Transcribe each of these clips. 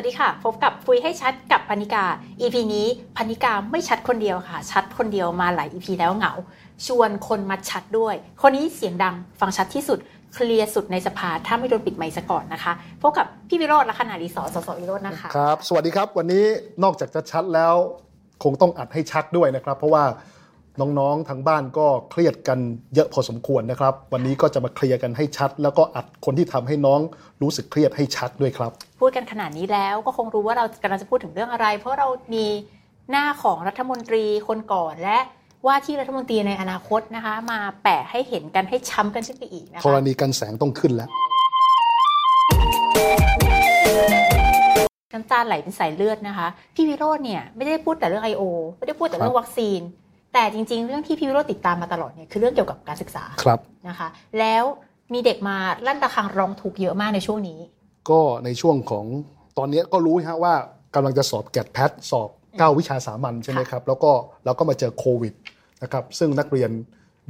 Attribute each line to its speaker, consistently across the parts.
Speaker 1: สวัสดีค่ะ พบกับคุยให้ชัดกับพนิกา EP นี้พนิกาไม่ชัดคนเดียวค่ะ ชัดคนเดียวมาหลาย EP แล้วเหงา ชวนคนมาชัดด้วย คนนี้เสียงดังฟังชัดที่สุด เคลียร์สุดในสภาถ้าไม่โดนปิดไมค์ซะก่อนนะคะ พบกับพี่วิโรจน์ลักขณาอดิศร สสวิโรจน์นะคะ
Speaker 2: ครับ สวัสดีครับ วันนี้นอกจากจะชัดแล้ว คงต้องอัดให้ชัดด้วยนะครับ เพราะว่า น้องๆทางบ้านก็เครียดกันเยอะพอสมควรนะครับ วันนี้ก็จะมาเคลียร์กันให้ชัด แล้วก็อัดคนที่ทำให้น้องรู้สึกเครียดให้ชัดด้วยครับ
Speaker 1: พูดกันขนาดนี้แล้วก็คงรู้ว่าเรากำลังจะพูดถึงเรื่องอะไร เพราะเรามีหน้าของรัฐมนตรีคนก่อนและว่าที่รัฐมนตรีในอนาคตนะคะ มาแปะให้เห็นกันให้ช้ำกันขึ้นไปอีกนะ
Speaker 2: ธร
Speaker 1: คะ
Speaker 2: ณีกันแสงต้องขึ้นแล้ว
Speaker 1: น้ำตาไหลเป็นสายเลือดนะคะ พี่วิโรจน์เนี่ยไม่ได้พูดแต่เรื่อง I.O. ไม่ได้พูดแต่เรื่องวัคซีน แต่จริง ๆ เรื่องที่พี่วิโรจน์ติดตามมาตลอดเนี่ยคือเรื่องเกี่ยวกับการศึกษา
Speaker 2: ครับ
Speaker 1: นะคะ แล้วมีเด็กมาลั่นระฆังร้องทุกข์เยอะมากในช่วงนี้
Speaker 2: ก็ในช่วงของตอนนี้ก็รู้ฮะว่ากำลังจะสอบแกดแพทสอบ 9 วิชาสามัญใช่ไหมครับแล้วก็เราก็มาเจอโควิดนะครับซึ่งนักเรียน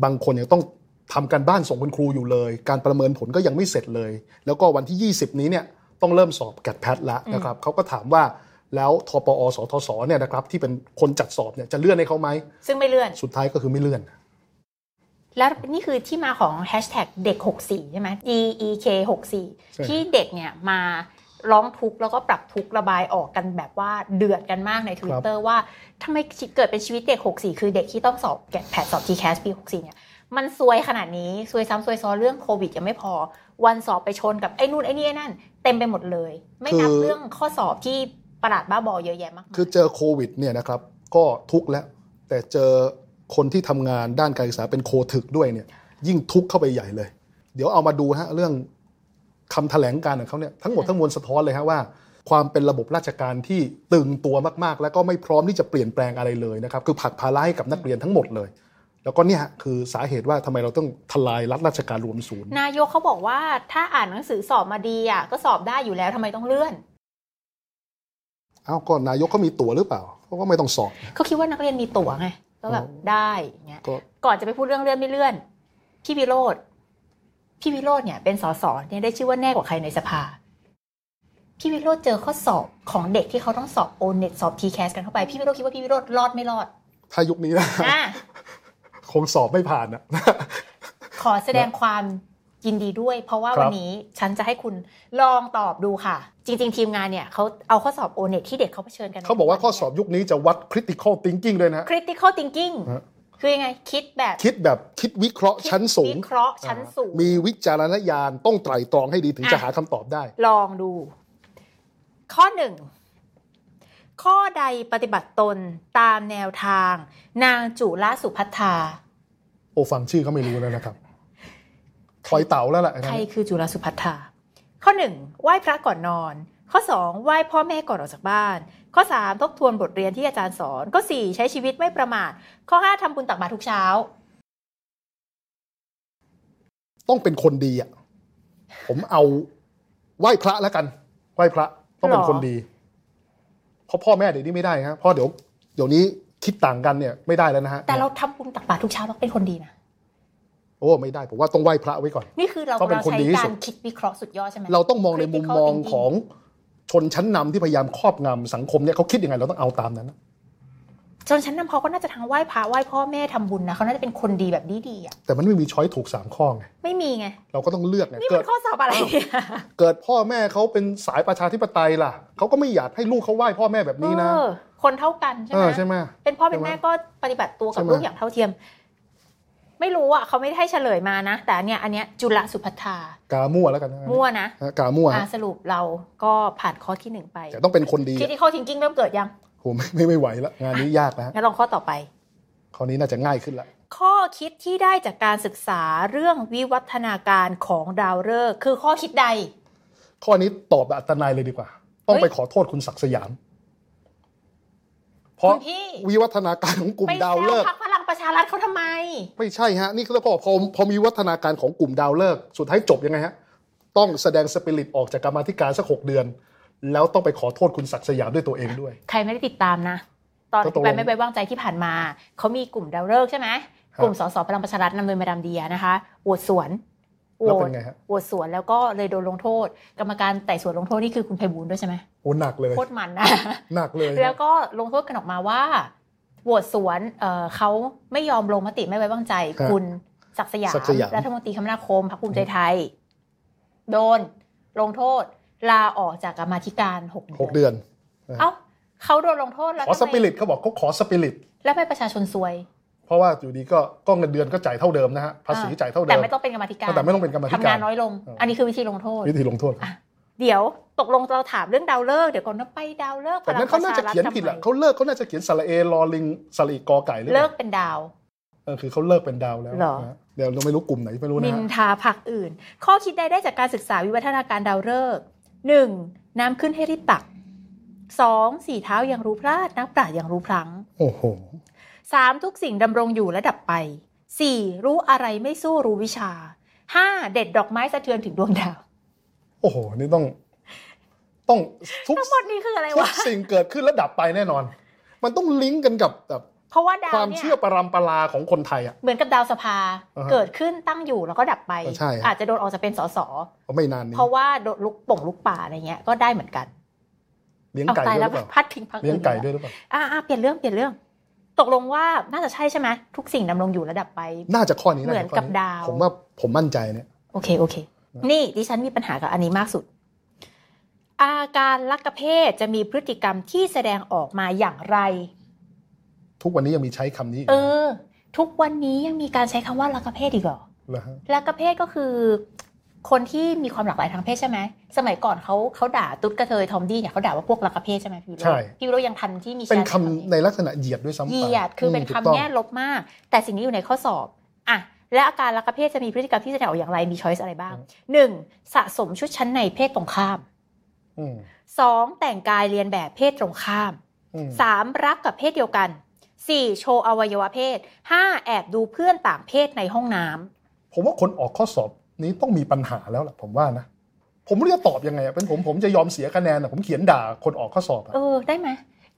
Speaker 2: บางคนยังต้องทำการบ้านส่งคุณครูอยู่เลย การประเมินผลก็ยังไม่เสร็จเลย แล้วก็วันที่ 20 นี้เนี่ยต้องเริ่มสอบแกดแพทแล้วนะครับเขาก็ถามว่า แล้วทปอสทศเนี่ยนะครับที่เป็นคนจัดสอบเนี่ยจะเลื่อนให้เขาไหม
Speaker 1: ซึ่งไม่เลื่อน
Speaker 2: สุดท้ายก็คือไม่เลื่อน
Speaker 1: แล้วนี่คือที่มาของแฮชแท็กเด็ก 64 ใช่ไหม D E K
Speaker 2: ใช่
Speaker 1: 64 ที่เด็กเนี่ยมาร้องทุกข์แล้วก็ปรับทุกข์ระบายออกกันแบบว่าเดือดกันมากใน Twitter ว่าทำไมเกิดเป็นชีวิตเด็ก 64 คือเด็กที่ต้องสอบแกดแพดสอบ TCAS ปี 64 เนี่ยมันซวยขนาดนี้ซวยซ้ำซวยซ้อนเรื่องโควิดยังไม่พอ วันสอบไปชนกับไอ้นู่นไอ้นี่ไอ้นั่น เต็มไปหมดเลย ไม่นับ
Speaker 2: คือ
Speaker 1: เรื่องข้อสอบที่ ประหลาดบ้าบอเยอะแยะมากมาย
Speaker 2: คือเจอโควิดเนี่ยนะครับก็ทุกข์แล้ว แต่เจอคนที่ทำงานด้านการศึกษาเป็นโคถึกด้วยเนี่ย ยิ่งทุกข์เข้าไปใหญ่เลย เดี๋ยวเอามาดูฮะเรื่องคำแถลงการของเขาเนี่ยทั้งหมดทั้งมวลสะท้อนเลยฮะว่า ความเป็นระบบราชการที่ตึงตัวมากๆ แล้วก็ไม่พร้อมที่จะเปลี่ยนแปลงอะไรเลยนะครับคือผลักภาระให้กับนักเรียนทั้งหมดเลยแล้วก็เนี่ยฮะคือสาเหตุว่าทำไมเราต้องทลายรัฐราชการรวมศูนย์
Speaker 1: นายกเขาบอกว่าถ้าอ่านหนังสือสอบมาดีอะก็สอบได้อยู่แล้วทำไมต้องเลื่อน
Speaker 2: เอ้าก็นายกเขามีตั๋วหรือเปล่าเขาก็ไม่ต้องสอบ
Speaker 1: เขาคิดว่านักเรียนมีตั๋วไงก็แบบ
Speaker 2: อ๋อ
Speaker 1: ได้อย่างเงี้ย
Speaker 2: ก็
Speaker 1: ก่อนจะไปพูดเรื่องเลื่อนไม่เลื่อน พี่วิโรจน์พี่วิโรจน์เนี่ยเป็นสสเนี่ยได้ชื่อว่าแน่กว่าใครในสภา พี่วิโรจน์เจอข้อสอบของเด็กที่เขาต้องสอบ O-NET สอบ TCAS กันเข้าไป พี่วิโรจน์คิดว่าพี่วิโรจน์รอดไม่รอด
Speaker 2: ถ้ายุคนี้นะ
Speaker 1: อะ
Speaker 2: คงสอบไม่ผ่านนะ
Speaker 1: ขอแสดงความ ยินดีด้วย เพราะว่า
Speaker 2: ครับ
Speaker 1: วันนี้ฉันจะให้คุณลองตอบดูค่ะ จริง ๆ ทีมงานเนี่ยเขาเอาข้อสอบโอเน็ตที่เด็กเขาเผชิญกัน
Speaker 2: เขาบอกว่าข้อสอบยุคนี้จะวัด critical thinking ด้วยนะ
Speaker 1: critical thinking
Speaker 2: ฮะ
Speaker 1: คือยังไงคิดแบบ
Speaker 2: คิดแบบคิดวิเคราะห์ชั้นสูง
Speaker 1: วิเคราะห์ชั้นสูง
Speaker 2: มีวิจารณญาณต้องไตร่ตรองให้ดีถึง
Speaker 1: อะ
Speaker 2: จะหาคำตอบได้
Speaker 1: ลองดู ข้อหนึ่งข้อใดปฏิบัติตนตามแนวทาง นางจุลสุพัฒนา
Speaker 2: โอ้ฟังชื่อก็ไม่รู้แล้วนะครับ ถอยเต่าแล้วแหละ
Speaker 1: ใครคือจุลสุพัฒนาข้อหนึ่งไหว้พระก่อนนอน ข้อสองไหว้พ่อแม่ก่อนออกจากบ้าน ข้อสามทบทวนบทเรียนที่อาจารย์สอน ข้อสี่ใช้ชีวิตไม่ประมาท ข้อห้าทำบุญตักบาตรทุกเช้า
Speaker 2: ต้องเป็นคนดีอะ ผมเอาไหว้พระแล้วกัน ไหว้พระต้องเป็น
Speaker 1: หรอ
Speaker 2: คนดี เพราะพ่อแม่เดี๋ยวนี้ไม่ได้ครับเพราะเดี๋ยวเดี๋ยวนี้คิดต่างกันเนี่ยไม่ได้แล้วนะฮะ
Speaker 1: แต่เราทำบุญตักบาตรทุกเช้าเราเป็นคนดีนะ
Speaker 2: โอ้ไม่ได้ผมว่าต้องไหว้พระไว้ก่อน
Speaker 1: นี่คือเรา
Speaker 2: ต้องเป็น
Speaker 1: เรา
Speaker 2: คน
Speaker 1: ใช้
Speaker 2: ดีที่
Speaker 1: กา
Speaker 2: สุ
Speaker 1: ร
Speaker 2: ด
Speaker 1: คิดวิเคราะห์สุดยอดใช่ไหม
Speaker 2: เราต้องมองในมุม
Speaker 1: Critical
Speaker 2: มอง
Speaker 1: thinking
Speaker 2: ของชนชั้นนำที่พยายามครอบงำสังคมเนี่ยเขาคิดยังไงเราต้องเอาตามนั้นนะ
Speaker 1: จนฉันนำเขาก็น่าจะทั้งไหว้พระไหว้พ่อแม่ทำบุญนะเขาน่าจะเป็นคนดีแบบดีๆอะ
Speaker 2: แต่มันไม่มีช้อยถูกสามข้อไง
Speaker 1: ไม่มีไง
Speaker 2: เราก็ต้องเลือกไง
Speaker 1: นี่
Speaker 2: เกิ
Speaker 1: มั
Speaker 2: ด
Speaker 1: นข้อสอบอะไรเนี่ย
Speaker 2: เกิดพ่อแม่เขาเป็นสายประชาธิปไตยล่ะเขาก็ไม่อยากให้ลูกเขาไหว้พ่อแม่แบบนี้นะ
Speaker 1: เออคนเท่ากันใช่
Speaker 2: เอ
Speaker 1: ไหม
Speaker 2: อใช่ไหม
Speaker 1: เป็นพ่อเป็น
Speaker 2: ใช่ไหม
Speaker 1: แม่ก็ปฏิบัติตัวกับ
Speaker 2: ใช่ไหม
Speaker 1: ลูกอย่างเท่าเทียม ไม่รู้อะเขาไม่ได้ให้เฉลยมานะ แต่อันเนี้ยอันเนี้ยจุลสุพัฒนากา
Speaker 2: มั่วแล้วกันนะ
Speaker 1: มั่วนะ
Speaker 2: ฮะกามั่ว
Speaker 1: อะ
Speaker 2: ฮะ
Speaker 1: สรุปเราก็ผ่านข้อที่หนึ่งไป
Speaker 2: แต่ต้องเป็นคนดี
Speaker 1: คิดที่ข้อทิงกิ้งเริ่มเกิดยัง
Speaker 2: โหไม่ไม่ไม่ไหวแล้วงานนี้ยากนะฮะ
Speaker 1: งั้นลองข้อต่อไป
Speaker 2: ข้อนี้น่าจะง่ายขึ้นละ
Speaker 1: ข้อคิดที่ได้จากการศึกษาเรื่องวิวัฒนาการของดาวฤกษ์คือข้อคิดใด
Speaker 2: ข้อนี้ตอบแบบอัตนายเลยดีกว่า ต้อง
Speaker 1: เฮ้ย
Speaker 2: ไปขอโทษคุณศักดิ์สยาม เพราะ
Speaker 1: คุณพี่
Speaker 2: วิวัฒนาการของกลุ่ม
Speaker 1: ไป
Speaker 2: ดาว
Speaker 1: แซ
Speaker 2: ฤ
Speaker 1: ว
Speaker 2: กษ์
Speaker 1: พักพลัง ประชารัฐเขาทำไม
Speaker 2: ไม่ใช่ฮะ นี่คือพอพอพอมีวิวัฒนาการของกลุ่มดาวฤกษ์สุดท้ายจบยังไงฮะ ต้องแสดงสปิริตออกจากกรรมาธิการสักหกเดือน แล้วต้องไปขอโทษคุณศักดิ์สยามด้วยตัวเองด้วย
Speaker 1: ใครไม่ได้ติดตามนะ ตอน
Speaker 2: ก็ตกลง
Speaker 1: ไปไม่ไว้วางใจที่ผ่านมา เขามีกลุ่มดาวฤกษ์ใช่ไหม
Speaker 2: ครับ
Speaker 1: กลุ่มสสพลังประชารัฐนำโดยมาดามเดียนะคะโหวตสวนโหว
Speaker 2: แล้ว
Speaker 1: ต
Speaker 2: เป็นไงฮะ
Speaker 1: โหวตสวนแล้วก็เลยโดนลงโทษ กรรมการไต่สวนลงโทษนี่คือคุณไพบูลย์ด้วยใช่ไหม
Speaker 2: โอ้หนักเลย
Speaker 1: โคตรมันนะ
Speaker 2: หนักเลย
Speaker 1: แล้วก็ลงโทษกันออกมาว่า โหวตสวนเอ่อเขาไม่ยอมลงมติไม่ไว้วางใจ คุณศักดิ์สยาม
Speaker 2: ศักดิ์สยาม
Speaker 1: รัฐมนตรีคมนาคมพรรคภูมิใจไทย โดนลงโทษลาออกจากกรรมาธิการหก
Speaker 2: หกเดือน
Speaker 1: เอ้าเขาโดนลงโทษแล้ว
Speaker 2: ขอส
Speaker 1: ทำไม
Speaker 2: ปิริตเขาบอกเขาขอสปิริต
Speaker 1: แล้วไปประชาชนซวย
Speaker 2: เพราะว่าอยู่ดีก็ก็เงินเดือนก็จ่ายเท่าเดิมนะฮะภาษีจ่ายเท่าเดิ
Speaker 1: แต่
Speaker 2: ม
Speaker 1: ไม่ต้องเป็นกรรมาธิการ
Speaker 2: แต่ไม่ต้องเป็นกรรมาธิการ
Speaker 1: ทำงานน้อยลง
Speaker 2: เอออั
Speaker 1: อันนี้คือวิธีลงโทษ
Speaker 2: วิธีลงโทษ
Speaker 1: อะ เดี๋ยวตกลงเราถามเรื่องดาวเลิกษ์เดี๋ยวก่อนนะไปดาวเลิกษ์
Speaker 2: แต่นั้นเขาน่าจะเขียนผิดแหละเขาเลิกเขาน่าจะเขียนสระเอรอลิงสระอีกอไก่หรือเป
Speaker 1: เลิ
Speaker 2: ล่าก
Speaker 1: เป็นดาว
Speaker 2: เออคือเขาเลิกเป็นดาวแล้ว
Speaker 1: เหรอ
Speaker 2: นะฮะเดี๋ยวเราไม่รู้กลุ่มไหนไม่รู้นะ
Speaker 1: นิน
Speaker 2: ฮะ
Speaker 1: ทาพักอื่น ข้อคิดใดได้จากการศึกษาวิวัฒนาการดาวฤกษ์หนึ่งน้ำขึ้นให้รีบตักสองสี่เท้ายังรู้พลาดนักปราชญ์ยังรู้พลัง
Speaker 2: โอ้โห
Speaker 1: สามทุกสิ่งดำรงอยู่และดับไปสี่รู้อะไรไม่สู้รู้วิชาห้าเด็ดดอกไม้สะเทือนถึงดวงดาว
Speaker 2: โอ้โห นี่ต้อง ต้องทุก
Speaker 1: ทั้งหมดนี้คืออะไร
Speaker 2: ทุก
Speaker 1: วะ
Speaker 2: สิ่งเกิดขึ้นแล้วดับไปแน่นอน มันต้องลิงก์กันกับแบบ
Speaker 1: เพราะว่าดาว
Speaker 2: ความ
Speaker 1: เนี่ย
Speaker 2: เชื่อปรำปราของคนไทยอะ
Speaker 1: เหมือนกับดาวสภา
Speaker 2: อ่าฮะ
Speaker 1: เกิดขึ้นตั้งอยู่แล้วก็ดับไป
Speaker 2: ใช่ครับ
Speaker 1: อาจจะโดนออกจากเป็นสส
Speaker 2: เพราะไม่นานนี้
Speaker 1: เพราะว่าโดนลุกป่งลุกป่าอะไรเงี้ยก็ได้เหมือนกัน
Speaker 2: เลี้ยง
Speaker 1: เอา
Speaker 2: ไก่
Speaker 1: ตาย
Speaker 2: ด้วยห
Speaker 1: แล้
Speaker 2: รื
Speaker 1: ว
Speaker 2: อเปล่า
Speaker 1: พัดทิ้งพัก
Speaker 2: เลี้ยงไก่ด้
Speaker 1: ด้
Speaker 2: ว
Speaker 1: วย
Speaker 2: หรือเปล่า
Speaker 1: อ่าอ่าเปลี่ยนเรื่องเปลี่ยนเรื่อง ตกลงว่าน่าจะใช่ใช่ไหมทุกสิ่งดำรงอยู่ระดับไป
Speaker 2: น่าจะข้อนี้
Speaker 1: เหมือน
Speaker 2: จะข้
Speaker 1: กับดาว
Speaker 2: ผมว่าผมมั่นใจเนี่ย
Speaker 1: โอเคโอเค นี่ดิฉันมีปัญหากับอันนี้มากสุด อาการลักเพศจะมีพฤติกรรมที่แสดงออกมาอย่างไร
Speaker 2: ทุกวันนี้ยังมีใช้คำนี้อีก
Speaker 1: เอ
Speaker 2: นะ
Speaker 1: อทุกวันนี้ยังมีการใช้คำว่าลักเพศอีกเหรอ
Speaker 2: เหรอฮะ
Speaker 1: ลักเพศก็คือคนที่มีความหลากหลายทางเพศใช่ไหม สมัยก่อนเขาเขาด่าตุ๊ดกระเทยทอมดี้เนี่ยเขาด่าว่าพวกลักเพศใช่ไหมพี่วิโรจน์พี่วิโรจน์ยังทันที่มีแชร์
Speaker 2: เป็นคำ
Speaker 1: นี้
Speaker 2: ในลักษณะเหยียดด้วยซ้ำไป
Speaker 1: เหยียดคือเป็น
Speaker 2: ถูก
Speaker 1: คำ
Speaker 2: ต้อง
Speaker 1: แง่ลบมาก แต่สิ่งนี้อยู่ในข้อสอบ อะ และอาการลักเพศจะมีพฤติกรรมที่แสดงออกอย่างไรมี choice อะไรบ้างหนึ่งสะสมชุดชั้นในเพศตรงข้าม
Speaker 2: อืม
Speaker 1: สองแต่งกายเรียนแบบเพศตรงข้าม
Speaker 2: อืม
Speaker 1: สามรักกับเพศเดียวกันสี่โชว์อวัยวะเพศห้าแอบดูเพื่อนต่างเพศในห้องน้ำ
Speaker 2: ผมว่าคนออกข้อสอบนี้ต้องมีปัญหาแล้วล่ะผมว่านะผมไม่รู้จะตอบยังไงอะเป็นผมผมจะยอมเสียคะแนนอะผมเขียนด่าคนออกข้อสอบอะ
Speaker 1: เออได้ไหม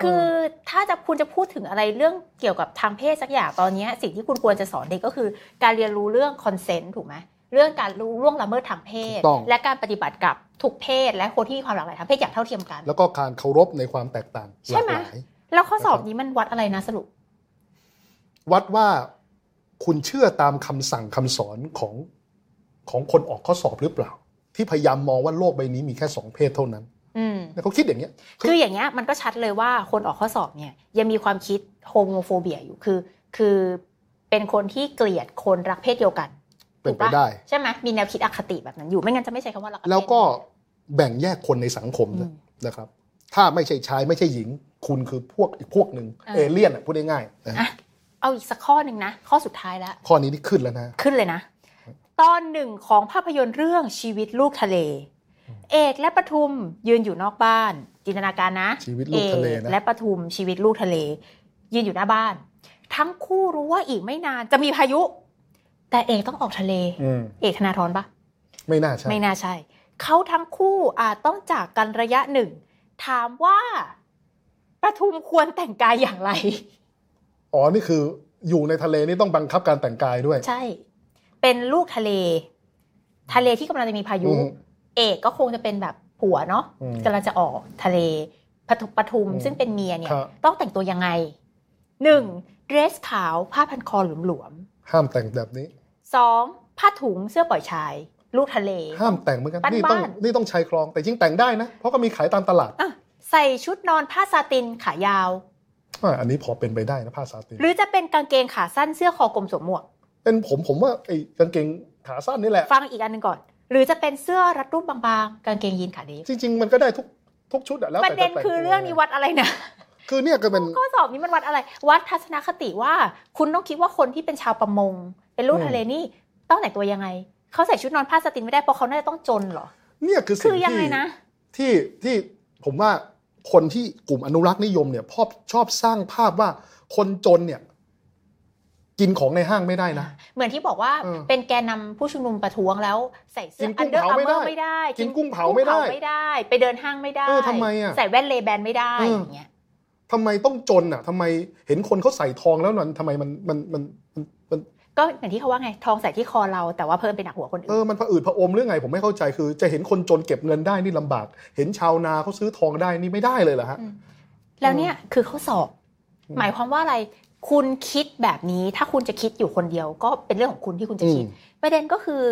Speaker 1: คือถ้าจะคุณจะพูดถึงอะไรเรื่องเกี่ยวกับทางเพศสักอย่างตอนเนี้ยสิ่งที่คุณควรจะสอนเด็กก็คือ การเรียนรู้เรื่องคอนเซนต์ถูกไหมเรื่องการรู้ล่วงละเมิดทางเพศ
Speaker 2: ถูกต้อง
Speaker 1: และการปฏิบัติกับทุกเพศ และคนที่มีความหลากหลายทางเพศอย่างเท่าเทียมกัน
Speaker 2: แล้วก็การเคารพในความแตกต่างห
Speaker 1: ใช่
Speaker 2: ลาก
Speaker 1: ไหม
Speaker 2: หลาย
Speaker 1: แล้วข้อสอบ
Speaker 2: นะครับ
Speaker 1: นี้มันวัดอะไรนะสรุป
Speaker 2: วัดว่าคุณเชื่อตามคำสั่งคำสอนของของคนออกข้อสอบหรือเปล่า ที่พยายามมองว่าโลกใบนี้มีแค่สองเพศเท่านั้น
Speaker 1: อืม
Speaker 2: เนี่ยเขาคิดอย่างเงี้ย
Speaker 1: คืออย่างเงี้ยมันก็ชัดเลยว่าคนออกข้อสอบเนี่ยยังมีความคิดhomophobia อยู่คือ คือเป็นคนที่เกลียดคนรักเพศเดียวกัน
Speaker 2: เป็นไป
Speaker 1: ถูกะ
Speaker 2: ได้
Speaker 1: ใช่ไหมมีแนวคิดอคติแบบนั้นอยู่ไม่งั้นจะไม่ใช้คำว่าลักเพศ
Speaker 2: แล้วก็แบ่งแยกคนในสังคม
Speaker 1: อืม
Speaker 2: นะครับ ถ้าไม่ใช่ชายไม่ใช่หญิง คุณคือพวกอีกพวกหนึ่ง
Speaker 1: อ่า
Speaker 2: เอเลี่ยนอะพูดง่ายๆนะ
Speaker 1: อะเอาอีกสักข้อหนึ่งนะ ข้อสุดท้ายแล้ว
Speaker 2: ข้อนี้นี่ขึ้นแล้วนะ
Speaker 1: ขึ้นเลยนะ ตอนหนึ่งของภาพยนตร์เรื่องชีวิตลูกทะเล เอกและปทุมยืนอยู่นอกบ้าน จินตนาการนะ
Speaker 2: ชีวิตลูกทะเล
Speaker 1: อก
Speaker 2: นะ
Speaker 1: และปทุมชีวิตลูกทะเล ยืนอยู่หน้าบ้าน ทั้งคู่รู้ว่าอีกไม่นานจะมีพายุ แต่เอกต้องออกทะเล
Speaker 2: อืม
Speaker 1: เอกธนาธรปะ
Speaker 2: ไม่น่าใช่
Speaker 1: ไม่น่าใช่เขาทั้งคู่อาจต้องจากกันระยะหนึ่ง ถามว่าปทุมควรแต่งกายอย่างไร
Speaker 2: อ๋อ นี่คืออยู่ในทะเลนี่ต้องบังคับการแต่งกายด้วย
Speaker 1: ใช่ เป็นลูกทะเล ทะเลที่กำลังจะมีพายุ
Speaker 2: อืม
Speaker 1: เอกก็คงจะเป็นแบบผัวเนาะ
Speaker 2: อืม
Speaker 1: กำลังจะออกทะเลปทุมปทุม
Speaker 2: อืม
Speaker 1: ซึ่งเป็นเมียเนี่ย
Speaker 2: ครับ
Speaker 1: ต้องแต่งตัวยังไงหนึ่งเดรสขาวผ้าพันคอหลวม
Speaker 2: ห้ามแต่งแบบนี้
Speaker 1: ๆสองผ้าถุงเสื้อปล่อยชาย ลูกทะเล
Speaker 2: ห้ามแต่งเหมือนกัน
Speaker 1: บ้าน
Speaker 2: นี่ต้อง
Speaker 1: บ้าน
Speaker 2: นี่ต้องชายคลองแต่จริงแต่งได้นะ เพราะก็มีขายตามตลาด
Speaker 1: อะใส่ชุดนอนผ้าซาตินขายาว
Speaker 2: อะอันนี้พอเป็นไปได้นะผ้าสาติน
Speaker 1: หรือจะเป็นกางเกงขาสั้นเสื้อคอกลมสวมหมวก
Speaker 2: เป็นผมผมว่าไอ้กางเกงขาสั้นนี่แหละ
Speaker 1: ฟังอีกอันหนึ่งก่อน หรือจะเป็นเสื้อรัดรูปบางๆ กางเกงยีนขาเดฟ
Speaker 2: จริง ๆ มันก็ได้ทุกทุกชุดอะแล้ว
Speaker 1: ประ
Speaker 2: แต่
Speaker 1: เด็น
Speaker 2: จะแต่ง
Speaker 1: คือเรื่องนี้วัดอะไรนะ
Speaker 2: คือเนี่ยก็เป็น
Speaker 1: ข้อสอบนี้มันวัดอะไร วัดทัศนคติว่า คุณต้องคิดว่าคนที่เป็นชาวประมง เป็นลูกทะเลนี่ต้องแต่งตัวยังไงเขาใส่ชุดนอนผ้าสตินไม่ได้เพราะเขาน่าจะต้องจนเหรอ
Speaker 2: เนี่ยคือ
Speaker 1: คื
Speaker 2: สิ่ง
Speaker 1: อยังไง
Speaker 2: ที่
Speaker 1: นะ
Speaker 2: ที่ที่ผมว่าคนที่กลุ่มอนุรักษ์นิยมเนี่ยชอบชอบสร้างภาพว่าคนจนเนี่ย กินของในห้างไม่ได้นะ
Speaker 1: เหมือนที่บอกว่า
Speaker 2: เออ
Speaker 1: เป็นแกนนำผู้ชุมนุมประท้วงแล้ว ใส่เสื้
Speaker 2: กิ
Speaker 1: อน
Speaker 2: กุ้
Speaker 1: อั
Speaker 2: ง
Speaker 1: นเดอร์
Speaker 2: เผา
Speaker 1: อาร์
Speaker 2: ไม่
Speaker 1: เมอ
Speaker 2: ได้
Speaker 1: ร์ไม่ได้
Speaker 2: กินกุ้งเผาไม่ได้
Speaker 1: ไม่ได้ ไปเดินห้างไม่ได้
Speaker 2: เออทำไมอะ
Speaker 1: ใส่แว่นเลแบนไม่ได้
Speaker 2: เออ
Speaker 1: อ
Speaker 2: อ
Speaker 1: ย่างเงี้ย
Speaker 2: ทำไมต้องจนอะทำไมเห็นคนเขาใส่ทองแล้วนั่นทำไมมันมันมันมันมัน
Speaker 1: ก็อย่างที่เขาว่าไงทองใส่ที่คอเราแต่ว่าเพิ่มเป็นหนักหัวคนอื่
Speaker 2: เอนอมันผะอืดผะอมหรือไงผมไม่เข้าใจคือ จะเห็นคนจนเก็บเงินได้นี่ลำบาก เห็นชาวนาเขาซื้อทองได้นี่ไม่ได้เลยเหรอฮะ
Speaker 1: แล้วเนี่ยคือเขาสอบ หมายความว่าอะไร คุณคิดแบบนี้ถ้าคุณจะคิดอยู่คนเดียว ก็เป็นเรื่องของคุณที่คุณจะคิด
Speaker 2: อืม
Speaker 1: ประเด็นก็คือ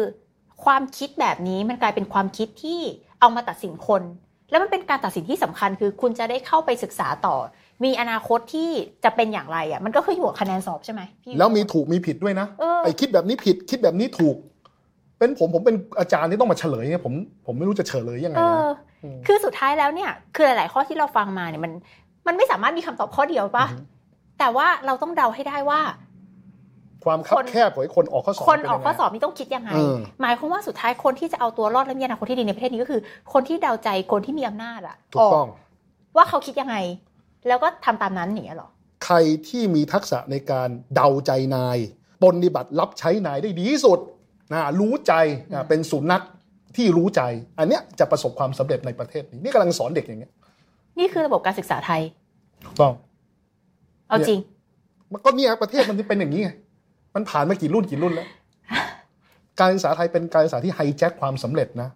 Speaker 1: ความคิดแบบนี้มันกลายเป็นความคิดที่เอามาตัดสินคน แล้วมันเป็นการตัดสินที่สำคัญ คือคุณจะได้เข้าไปศึกษาต่อ มีอนาคตที่จะเป็นอย่างไรอะมันก็ขึ้นอยู่กับคะแนนสอบใช่ไหมพี่
Speaker 2: แล้วมีถูกมีผิดด้วยนะ
Speaker 1: เออ
Speaker 2: ไอ้คิดแบบนี้ผิดคิดแบบนี้ถูก เป็นผมผมเป็นอาจารย์ที่ต้องมาเฉลยเนี่ยผมผมไม่รู้จะเฉลยยังไง
Speaker 1: เอ
Speaker 2: นะ
Speaker 1: อ
Speaker 2: ม
Speaker 1: คือสุดท้ายแล้วเนี่ย คือหลาย ๆ ข้อที่เราฟังมาเนี่ยมันมันไม่สามารถมีคำตอบข้อเดียวปะ
Speaker 2: อือฮึ
Speaker 1: แต่ว่าเราต้องเดาให้ได้ว่า
Speaker 2: ความคับ
Speaker 1: คน
Speaker 2: แคบของไอ้คนออกข้อสอบ
Speaker 1: คน
Speaker 2: เป็
Speaker 1: ออก
Speaker 2: ยังไง
Speaker 1: ข้อสอบนี่ต้องคิดยังไง
Speaker 2: เออ
Speaker 1: หมายความว่าสุดท้ายคนที่จะเอาตัวรอดและมีอนาคตที่ดีในประเทศนี้ก็คือ คนที่เดาใจคนที่มีอำนาจอะ
Speaker 2: ถูกต้อง
Speaker 1: ว่าเขาคิดยังไง แล้วก็ทำตามนั้นอย่างเงี้ยเหรอ
Speaker 2: ใครที่มีทักษะในการเดาใจนายปฏิบัติรับใช้นายได้ดีที่สุดนะรู้ใจนะเป็นสุนัขที่รู้ใจ อันเนี้ยจะประสบความสำเร็จในประเทศนี้นี่กำลังสอนเด็กอย่างเงี้ย
Speaker 1: นี่คือระบบการศึกษาไทย
Speaker 2: ถูกต้อง
Speaker 1: เอาจริง
Speaker 2: มันก็เนี่ยประเทศมันเป็นอย่างนี้ไง มันผ่านมากี่รุ่นกี่รุ่นแล้ว การศึกษาไทยเป็นการศึกษาที่ไฮแจ็คความสำเร็จนะ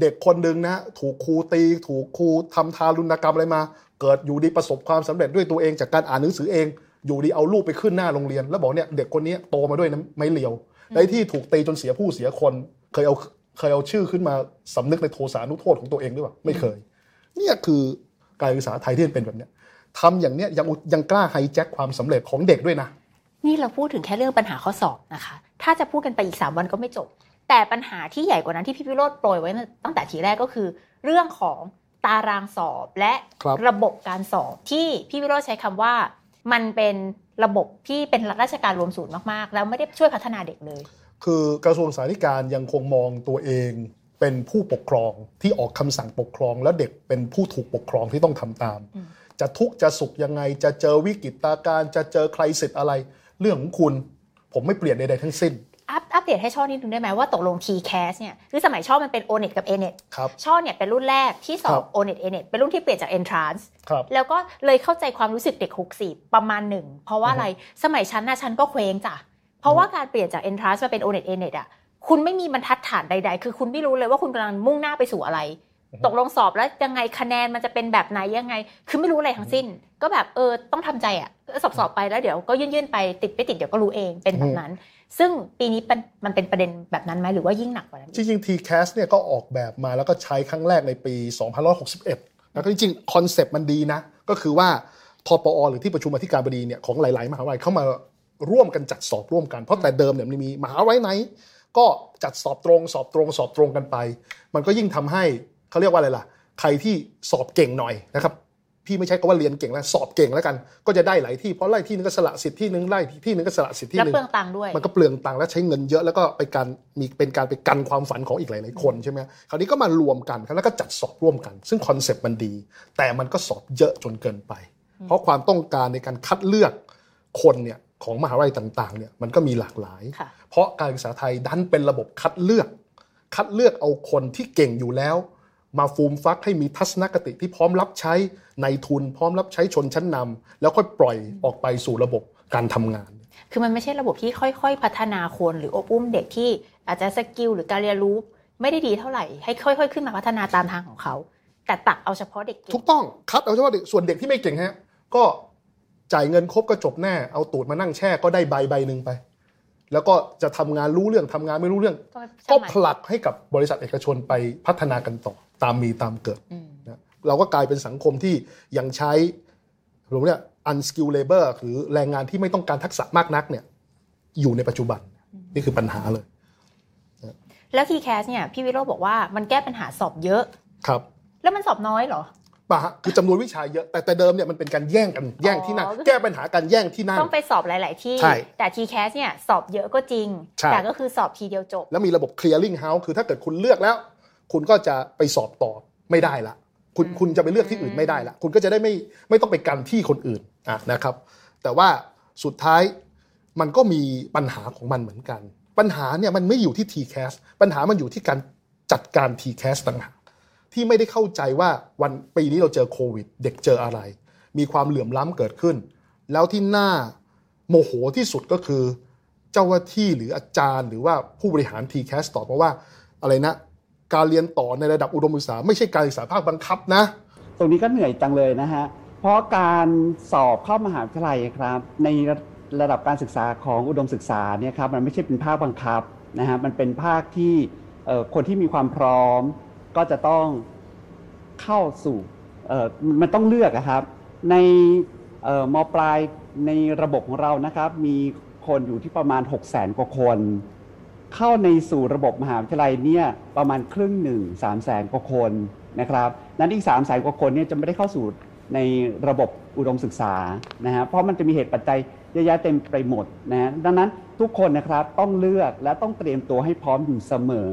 Speaker 2: เด็กคนหนึ่งนะถูกครูตี ถูกครูทำทารุณกรรมอะไรมา เกิดอยู่ดีประสบความสำเร็จด้วยตัวเองจากการอ่านหนังสือเอง อยู่ดีเอาลูกไปขึ้นหน้าโรงเรียน แล้วบอกเนี่ยเด็กคนนี้โตมาด้วยนะไม่เลียวในที่ถูกตีจนเสียผู้เสียคน เคยเอาเคยเอาชื่อขึ้นมาสำนึกในโทสานุโทษของตัวเองหรือเปล่าไม่เคย เนี่ยคือการศึกษาไทยที่มันเป็นแบบเนี้ย ทำอย่างเนี้ยยังอุยังกล้าไฮแจ็คความสำเร็จของเด็กด้วยนะ
Speaker 1: นี่เราพูดถึงแค่เรื่องปัญหาข้อสอบนะคะ ถ้าจะพูดกันไปอีก 3 วันก็ไม่จบ แต่ปัญหาที่ใหญ่กว่านั้นที่พี่พิโรธโปรยไว้ตั้งแต่ทีแรกก็คือ เรื่องของตารางสอบและ
Speaker 2: ครับ
Speaker 1: ระบบการสอบที่พี่พิโรธใช้คำว่า มันเป็นระบบที่เป็นราชการรวมศูนย์มากๆ แล้วไม่ได้ช่วยพัฒนาเด็กเลย
Speaker 2: คือกระทรวงสาธารณการยังคงมองตัวเองเป็นผู้ปกครองที่ออกคำสั่งปกครอง แล้วเด็กเป็นผู้ถูกปกครองที่ต้องทำตาม
Speaker 1: อืม
Speaker 2: จะทุกข์จะสุขยังไง จะเจอวิกฤตการณ์จะเจอใครสิทธิ์อะไร เรื่องของคุณ ผมไม่เปลี่ยนใดๆทั้งสิ้น
Speaker 1: อัปอัปเดตให้ช่อนิดนึงได้ไหมว่าตกลง TCAS เนี่ยคือสมัยช่อมันเป็น o n e t กับ a n e t
Speaker 2: ครับ
Speaker 1: ช่อเนี่ยเป็นรุ่นแรกที่สอ
Speaker 2: ครับบ
Speaker 1: o n e t a n e t เป็นรุ่นที่เปลี่ยนจาก Entrance
Speaker 2: ครับ
Speaker 1: แล้วก็เลยเข้าใจความรู้สึกเด็ก64ประมาณหนึ่ง เพราะว่าอะไรสมัยฉันนะฉันก็เคว้งจ้ะ เพราะว่าการเปลี่ยนจาก Entrance มาเป็น o n e t a n e t อะคุณไม่มีบรรทัดฐานใด ๆ คือคุณไม่รู้เลยว่าคุณกำลังมุ่งหน้าไปสู่อะไร
Speaker 2: อือฮึ
Speaker 1: ตกลงสอบแล้วยังไงคะแนนมันจะเป็นแบบไหนยังไง คือไม่รู้อะไรทั้งสิ้น ก็แบบเออต้องทำใจอะสอบสอบๆไปแล้วเดี๋ยวก็ยื่นๆไปติดไม่ติดเดี๋ยวก็รู้เองเป็นแบบนั้น ซึ่งปีนี้เป็นมันเป็นประเด็นแบบนั้นไหมหรือว่ายิ่งหนักกว่านั้น
Speaker 2: จริงๆ TCAS เนี่ยก็ออกแบบมาแล้วก็ใช้ครั้งแรกในปี 2561 แล้วก็จริงๆคอนเซปต์มันดีนะ ก็คือว่าทปอหรือที่ประชุมอธิการบดีเนี่ยของหลายๆ มหาวิทยาลัยเข้ามาร่วมกันจัดสอบร่วมกัน เพราะแต่เดิมเนี่ยมันมีมหาวิทยาลัยไหน ก็จัดสอบตรงสอบตรงสอบตรงกันไป มันก็ยิ่งทำให้ เขาเรียกว่าอะไรล่ะ ใครที่สอบเก่งหน่อยนะครับ พี่ไม่ใช่คำว่าเรียนเก่งแล้วสอบเก่งแล้วกัน ก็จะได้หลายที่เพราะไล่ที่นึงก็สละสิทธิ์ที่นึงไล่ที่นึงก็สละสิทธิ์ที่
Speaker 1: แล้ว
Speaker 2: นึง
Speaker 1: เปลืองตังค์ด้วย
Speaker 2: มันก็เปลืองตังค์และใช้เงินเยอะแล้วก็ไปการมีเป็นการไปกันความฝันของอีกหลายๆคนใช่ไหมคราวนี้ก็มารวมกันแล้วก็จัดสอบร่วมกัน ซึ่งคอนเซปต์มันดี แต่มันก็สอบเยอะจนเกินไป เพราะความต้องการในการคัดเลือกคนเนี่ยของมหาวิทยาลัยต่างๆเนี่ยมันก็มีหลากหลาย
Speaker 1: ค่ะ
Speaker 2: เพราะการศึกษาไทยดันเป็นระบบคัดเลือก คัดเลือกเอาคนที่เก่งอยู่แล้ว มาฟูมฟักให้มีทัศนคติที่พร้อมรับใช้ในทุน พร้อมรับใช้ชนชั้นนำแล้วค่อยปล่อยออกไปสู่ระบบการทำงาน
Speaker 1: คือมันไม่ใช่ระบบที่ค่อย ๆ พัฒนาคนหรืออบอุ้มเด็กที่อาจจะสกิลหรือการเรียนรู้ไม่ได้ดีเท่าไหร่ให้ค่อย ๆ ขึ้นมาพัฒนาตามทางของเขา แต่ตักเอาเฉพาะเด็กเก่
Speaker 2: ถู
Speaker 1: ง
Speaker 2: กต้องคัดเอาเฉพาะเด็กส่วนเด็กที่ไม่เก่งฮะก็จ่ายเงินครบก็จบแน่เอาตูดมานั่งแช่ก็ได้ใบใบหนึ่งไปแล้วก็จะทำงานรู้เรื่องทำงานไม่รู้เรื่อง
Speaker 1: ก็
Speaker 2: ก็
Speaker 1: ช่างมัน
Speaker 2: ผลักให้กับบริษัทเอกชนไปพัฒนากันต่อ ตามมีตามเกิด
Speaker 1: อืม
Speaker 2: นะเราก็กลายเป็นสังคมที่ยังใช้หรือเนี่ย unskilled labor หรือแรงงานที่ไม่ต้องการทักษะมากนักเนี่ยอยู่ในปัจจุบันนี่คือปัญหาเลย
Speaker 1: แล้ว TCAS เนี่ยพี่วิโรจน์บอกว่ามันแก้ปัญหาสอบเยอะ
Speaker 2: ครับ
Speaker 1: แล้วมันสอบน้อยเหรอ
Speaker 2: ป่ะฮะคือจำนวนวิชาเยอะแต่แต่เดิมเนี่ยมันเป็นการแย่งกันแย่งที่นั่ง
Speaker 1: อ๋อก็คือ
Speaker 2: แก้ปัญหาการแย่งที่นั่ง
Speaker 1: ต้องไปสอบหลาย ๆ ที่
Speaker 2: ใช่
Speaker 1: แต่ TCAS เนี่ยสอบเยอะก็จริง
Speaker 2: ใช่
Speaker 1: แต่ก็คือสอบทีเดียวจบ
Speaker 2: แล้วมีระบบ clearing house คือถ้าเกิดคุณเลือกแล้ว คุณก็จะไปสอบต่อไม่ได้ละ คุณ
Speaker 1: อืม
Speaker 2: คุณจะไปเลือกที่อื่นไม่ได้ละ คุณก็จะได้ไม่ไม่ต้องไปกันที่คนอื่นอะนะครับ แต่ว่าสุดท้ายมันก็มีปัญหาของมันเหมือนกัน ปัญหาเนี่ยมันไม่อยู่ที่ TCAS ปัญหามันอยู่ที่การจัดการ TCAS ต่างหากที่ไม่ได้เข้าใจว่าวันปีนี้เราเจอโควิด เด็กเจออะไร มีความเหลื่อมล้ำเกิดขึ้น แล้วที่น่าโมโหที่สุดก็คือ เจ้าหน้าที่หรืออาจารย์ หรือว่าผู้บริหาร TCAS ตอบมาว่าอะไรนะ การเรียนต่อในระดับอุดมศึกษา ไม่ใช่การศึกษาภาคบังคับนะ
Speaker 3: ตรงนี้ก็เหนื่อยจังเลยนะฮะ เพราะการสอบเข้ามหาวิทยาลัยครับ ในระดับการศึกษาของอุดมศึกษาเนี่ยครับมันไม่ใช่เป็นภาคบังคับนะฮะมันเป็นภาคที่คนที่มีความพร้อม ก็จะต้องเข้าสู่มันต้องเลือกครับ ในมปลายในระบบของเรานะครับ มีคนอยู่ที่ประมาณ 6 0 0 0 0 0กว่าคน เข้าในสู่ระบบมหาวิทยาลัยเนี่ยประมาณครึ่งหนึ่งสามแสนกว่าคนนะครับนั้นอีก3ามแสนกว่าคนเนี่ยจะไม่ได้เข้าสู่ในระบบอุดมศึกษานะฮะเพราะมันจะมีเหตุปัจจัยเยอะแยะเต็มไปหมดนะฮะดังนั้นทุกคนนะครับต้องเลือกและต้องเตรียมตัวให้พร้อมอยู่เสมอ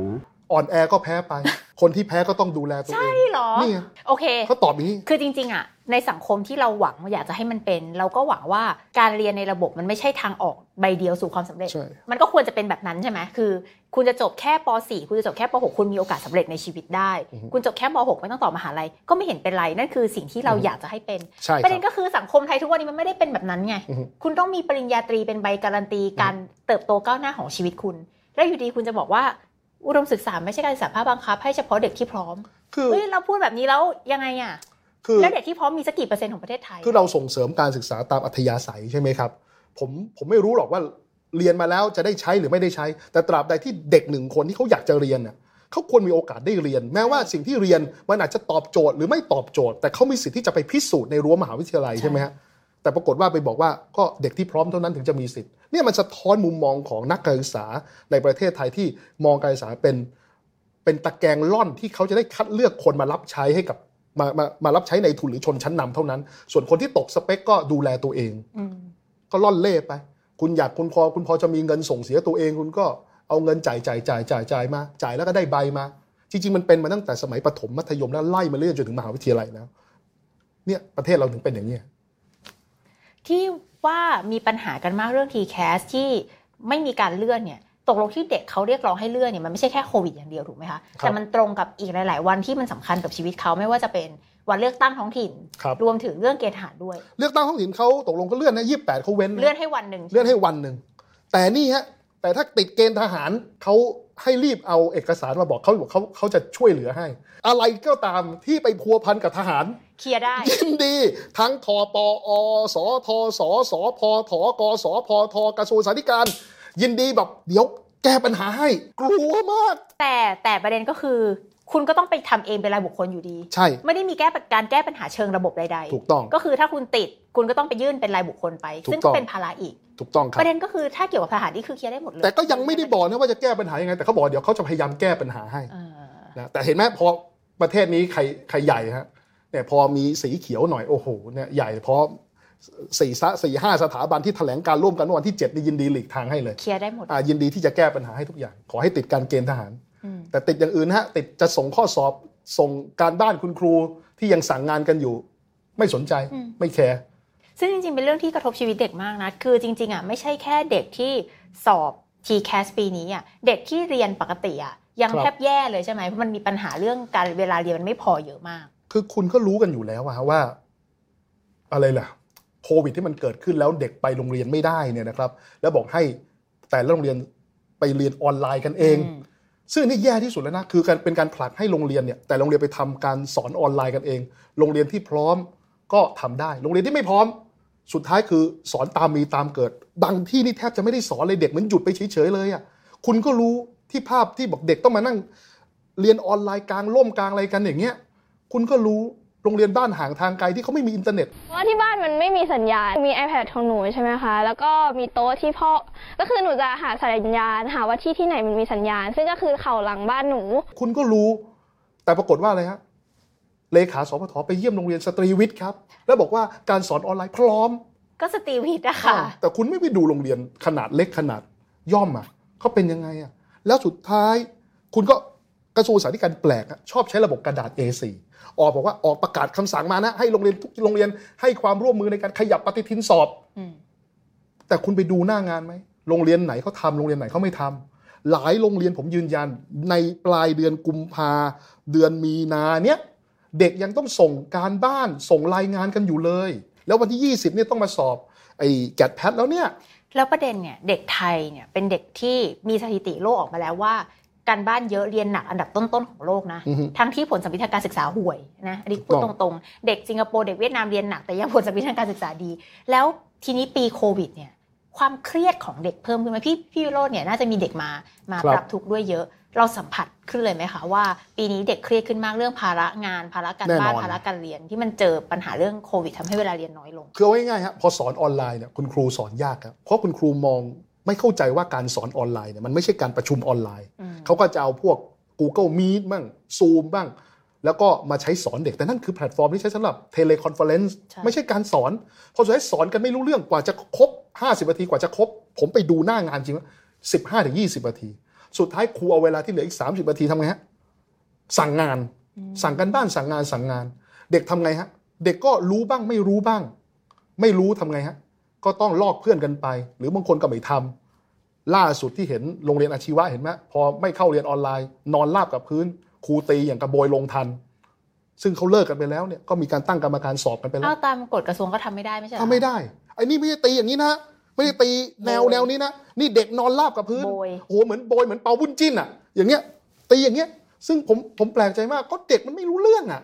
Speaker 2: อ่อนแอก็แพ้ไป คนที่แพ้ก็ต้องดูแลตัวเอง ใช่
Speaker 1: หรอ
Speaker 2: นี่
Speaker 1: โอเค
Speaker 2: เขาตอบนี้
Speaker 1: คือจริง ๆ อะ ในสังคมที่เราหวังอยากจะให้มันเป็น เราก็หวังว่าการเรียนในระบบมันไม่ใช่ทางออกใบเดียวสู่ความสำเร็จ มันก็ควรจะเป็นแบบนั้นใช่ไหมคือ คุณจะจบแค่ป .4 คุณจะจบแค่ป .6 คุณมีโอกาสสาเร็จในชีวิตได้ คุณจบแค่ม .6 ไม่ต้องต่อมหาลัยก็ไม่เห็นเป็นไรนั่นคือสิ่งที่เราอยากจะให้เป็นประเด็นก็คือสังคมไทยทุกวันนี้มันไม่ได้เป็นแบบนั้นไงคุณต้องมีปริญญาตรีเป็นใบการันตีการเติบโตก้าวหน้าของชีวิตคุณ แล้วอยู่ดีคุณจะบอกว่าอุดมศึกษาไม่ใช่การศึกษาภาคบังคับให้เฉพาะเด็กที่พร้อมคือเฮ้ยเราพูดแบบนี้แล้วยังไงอะ คือแล้วเด็กที่พร้อมมีสักกี่เปอร์เซ็นต์ของประเทศไทย
Speaker 2: คือเราส่งเสริมการศึกษาตามอัธยาศัยใช่ไหมครับ ผมผมไม่รู้หรอกว่าเรียนมาแล้วจะได้ใช้หรือไม่ได้ใช้ แต่ตราบใดที่เด็กหนึ่งคนที่เขาอยากจะเรียนเนี่ยเขาควรมีโอกาสได้เรียน แม้ว่าสิ่งที่เรียนมันอาจจะตอบโจทย์หรือไม่ตอบโจทย์ แต่เขามีสิทธิ์ที่จะไปพิสูจน์ในรั้วมหาวิทยาลัยใช่ไหมฮะแต่ปรากฏว่าไปบอกว่าก็เด็กที่พร้อมเท่านั้นถึงจะมีสิทธิ์เนี่ยมันสะท้อนมุมมองของนักการศึกษาในประเทศไทยที่มองการศึกษาเป็นเป็นตะแกรงล่อนที่เขาจะได้คัดเลือกคนมารับใช้ให้กับ มามามารับใช้ในทุนหรือชนชั้นนำเท่านั้น ส่วนคนที่ตกสเปคก็ดูแลตัวเองก็ล่อนเล่ไป คุณอยากคุณพอคุณพอจะมีเงินส่งเสียตัวเอง คุณก็เอาเงินจ่ายจ่ายจ่ายจ่ายจ่ายมา จ่ายแล้วก็ได้ใบมา จริง ๆ มันเป็นมาตั้งแต่สมัยประถมมัธยมแล้วไล่มาเรื่อยจนถึงมหาวิทยาลัยแล้ว เนี่ยประเทศเราถึงเป็นอย่างนี้
Speaker 1: ที่ว่ามีปัญหากันมากเรื่อง TCAS ที่ไม่มีการเลื่อนเนี่ย ตกลงที่เด็กเขาเรียกร้องให้เลื่อนเนี่ยมันไม่ใช่แค่โควิดอย่างเดียวถูกไหมคะแต่มันตรงกับอีกหลาย ๆ วันที่มันสำคัญกับชีวิตเขาไม่ว่าจะเป็นวันเลือกตั้งท้องถิ่นรรวมถึงเรื่องเกณฑ์ทหารด้วย
Speaker 2: เลือกตั้งท้องถิ่นเขาตกลงก็เลื่อนนะยี่สิบแปดเขาเว้น
Speaker 1: เลื่อนให้วันหนึ่ง
Speaker 2: เลื่อนให้วันหนึ่งแต่นี่ฮะแต่ถ้าติดเกณฑ์ทหารเขาให้รีบเอาเอกสารมาบอกเขาบอกเขาเขาจะช่วยเหลือให้ อะไรก็ตามที่ไปพัวพันกับทหาร
Speaker 1: เคลียร์ได้
Speaker 2: ยินดี ทั้งทปอสทสสพทกสพทกระทรวงสาธารณสุข ยินดีแบบเดี๋ยวแก้ปัญหาให้ กลัวมาก
Speaker 1: แต่แต่ประเด็นก็คือ คุณก็ต้องไปทำเองเป็นรายบุคคลอยู่ดี
Speaker 2: ใช่
Speaker 1: ไม่ได้มีแก้การแก้ปัญหาเชิงระบบใด
Speaker 2: ๆ ถูกต้อง
Speaker 1: ก็คือถ้าคุณติดคุณก็ต้องไปยื่นเป็นรายบุคคลไป ซึ่งก็เป็นภาระอีก
Speaker 2: ถูกต้องครับ
Speaker 1: ประเด็นก็คือถ้าเกี่ยวกับทหารนี่คือเคลียร์ได้หมดเลย
Speaker 2: แต่ก็ยังไม่ได้บอกนะว่าจะแก้ปัญหายังไง แต่เขาบอกเดี๋ยวเขาจะพยายามแก้ปัญหาให้นะแต่เห็นไหมพอประเทศนี้ใครใครใหญ่ฮะเนี่ยพอมีสีเขียวหน่อยโอ้โหเนี่ยใหญ่เพราะ สี่สี่ห้าสถาบันที่แถลงการร่วมกันวันที่เจ็ดนี่ยินดีหลีกทางให้เลย
Speaker 1: เคลียร์ได้หมด
Speaker 2: อ่ายินดีที่จะแก้ปัญหาให้ทุกอย่าง ขอให้ติดการเกณฑ์ทหาร แต่ติดอย่างอื่นฮะติดจะส่งข้อสอบส่งการบ้านคุณครูที่ยังสั่งงานกันอยู่ ไม่สนใจไม่แคร์
Speaker 1: ซึ่งจริงๆ เป็นเรื่องที่กระทบชีวิตเด็กมากนะ คือจริงๆอะไม่ใช่แค่เด็กที่สอบ TCAS ปีนี้อะเด็กที่เรียนปกติอะยังแทบแย่เลยใช่ไหมเพราะมันมีปัญหาเรื่องการเวลาเรียนมันไม่พอเยอะมาก
Speaker 2: คือคุณก็รู้กันอยู่แล้วว่า อะไรล่ะ โควิดที่มันเกิดขึ้นแล้วเด็กไปโรงเรียนไม่ได้เนี่ยนะครับ แล้วบอกให้แต่ละโรงเรียนไปเรียนออนไลน์กันเอง ซึ่งนี่แย่ที่สุดแล้วนะคือการเป็นการผลักให้โรงเรียนเนี่ยแต่โรงเรียนไปทำการสอนออนไลน์กันเอง โรงเรียนที่พร้อมก็ทำได้ โรงเรียนที่ไม่พร้อม สุดท้ายคือสอนตามมีตามเกิด บางที่นี่แทบจะไม่ได้สอนเลยเด็กมันหยุดไปเฉยๆเลยอะคุณก็รู้ที่ภาพที่บอกเด็กต้องมานั่ง เรียนออนไลน์กลางร่มกลางอะไรกันอย่างเงี้ยคุณก็รู้ โรงเรียนบ้านห่างทางไกลที่เขาไม่มีอินเทอร์เน็ต
Speaker 4: เพราะที่บ้านมันไม่มีสัญญาณ มี iPad ของหนูใช่ไหมคะ แล้วก็มีโต๊ะที่พ่อ ก็คือหนูจะหาสัญญาณ หาว่าที่ที่ไหนมันมีสัญญาณ ซึ่งก็คือเขาหลังบ้านหนู
Speaker 2: คุณก็รู้ แต่ปรากฏว่าอะไรฮะ เลขาสพทไปเยี่ยมโรงเรียนสตรีวิทย์ครับ แล้วบอกว่าการสอนออนไลน์พร้อม
Speaker 1: ก็สตรีวิทย์อะค่ะ
Speaker 2: แต่คุณไม่ไปดูโรงเรียนขนาดเล็กขนาดย่อมอะเขาเป็นยังไงอะแล้วสุดท้าย คุณก็ กระทรวงสาธารณสุขแปลกชอบใช้ระบบกระดาษ A4 ออกบอกว่าออกประกาศคำสั่งมานะ ให้โรงเรียนทุกโรงเรียนให้ความร่วมมือในการขยับปฏิทินสอบแต่คุณไปดูหน้างานไหมโรงเรียนไหนเขาทาโรงเรียนไหนเขาไม่ทำหลายโรงเรียนผมยืนยัน ในปลายเดือนกุมภาเดือนมีนาเนี้ยเด็กยังต้องส่งการบ้านส่งรายงานกันอยู่เลย แล้ววันที่ 20เนี่ยต้องมาสอบไอ้แกดแพทแล้วเนี่ย
Speaker 1: แล้วประเด็นเนี่ยเด็กไทยเนี่ยเป็นเด็กที่มีสถิติโลกออกมาแล้วว่า การบ้านเยอะเรียนหนักอันดับต้นๆของโลกนะ
Speaker 2: อือฮึ
Speaker 1: ทั้งที่ผลสัมฤทธิ์ทางการศึกษาห่วยนะอันนี้พูด
Speaker 2: ถูก
Speaker 1: ต
Speaker 2: ต้อง
Speaker 1: รงๆ เด็กสิงคโปร์เด็กเวียดนามเรียนหนักแต่ยังผลสัมฤทธิ์ทางการศึกษาดี แล้วทีนี้ปีโควิดเนี่ยความเครียดของเด็กเพิ่มขึ้นไหมพี่พี่วิโรจน์เนี่ยน่าจะมีเด็กมามา
Speaker 2: ครับ
Speaker 1: ปรับทุกข์ด้วยเยอะ เราสัมผัสขึ้นเลยไหมคะว่า ปีนี้เด็กเครียดขึ้นมากเรื่องภาระงาน ภาระการบ้านภาระการเรียนที่มันเจอปัญหาเรื่องโควิดทำให้เวลาเรียนน้อยลง
Speaker 2: คือเอาง่ายๆฮะพอสอนออนไลน์เนี่ยคุณครูสอนยากครับเพราะคุณครูมอง ไม่เข้าใจว่าการสอนออนไลน์เนี่ยมันไม่ใช่การประชุมออนไลน์
Speaker 1: อืม
Speaker 2: เขาก็จะเอาพวก Google Meet บ้าง Zoom บ้าง แล้วก็มาใช้สอนเด็ก แต่นั่นคือแพลตฟอร์มที่ใช้สำหรับ teleconference
Speaker 1: ใช่
Speaker 2: ไม่ใช่การสอน พอสุดท้ายสอนกันไม่รู้เรื่องกว่าจะครบ 50นาทีกว่าจะครบ ผมไปดูหน้างานจริงว่า15ถึง20นาที สุดท้ายครูเอาเวลาที่เหลืออีก30นาทีทำไงฮะสั่งงาน สั่งกันบ้านสั่งงานสั่งงาน เด็กทำไงฮะ เด็กก็รู้บ้างไม่รู้บ้าง ไม่รู้ทำไงฮะ ก็ต้องลอกเพื่อนกันไป หรือบางคนก็ไม่ทำล่าสุดที่เห็นโรงเรียนอาชีวะเห็นไหมพอไม่เข้าเรียนออนไลน์ นอนราบกับพื้นครูตีอย่างกระโบยลงทัน ซึ่งเขาเลิกกันไปแล้วเนี่ยก็มีการตั้งกรรมการสอบกันไปแล้ว
Speaker 1: เอาตามกฎกระทรวงก็ทำไม่ได้ไม่ใช่เหรอ
Speaker 2: ทำไม่ได้ไอ้นี่ไม่ได้ตีอย่างนี้นะไม่ได้ตีแนว
Speaker 1: โบย
Speaker 2: แนวนี้นะนี่เด็กนอนราบกับพื้น
Speaker 1: โบย
Speaker 2: โอ้โหเหมือนโบยเหมือนเปาบุญจิ้นอะ อย่างเงี้ย ตีอย่างเงี้ย ซึ่งผมผมแปลกใจมากก็เด็กมันไม่รู้เรื่องอะ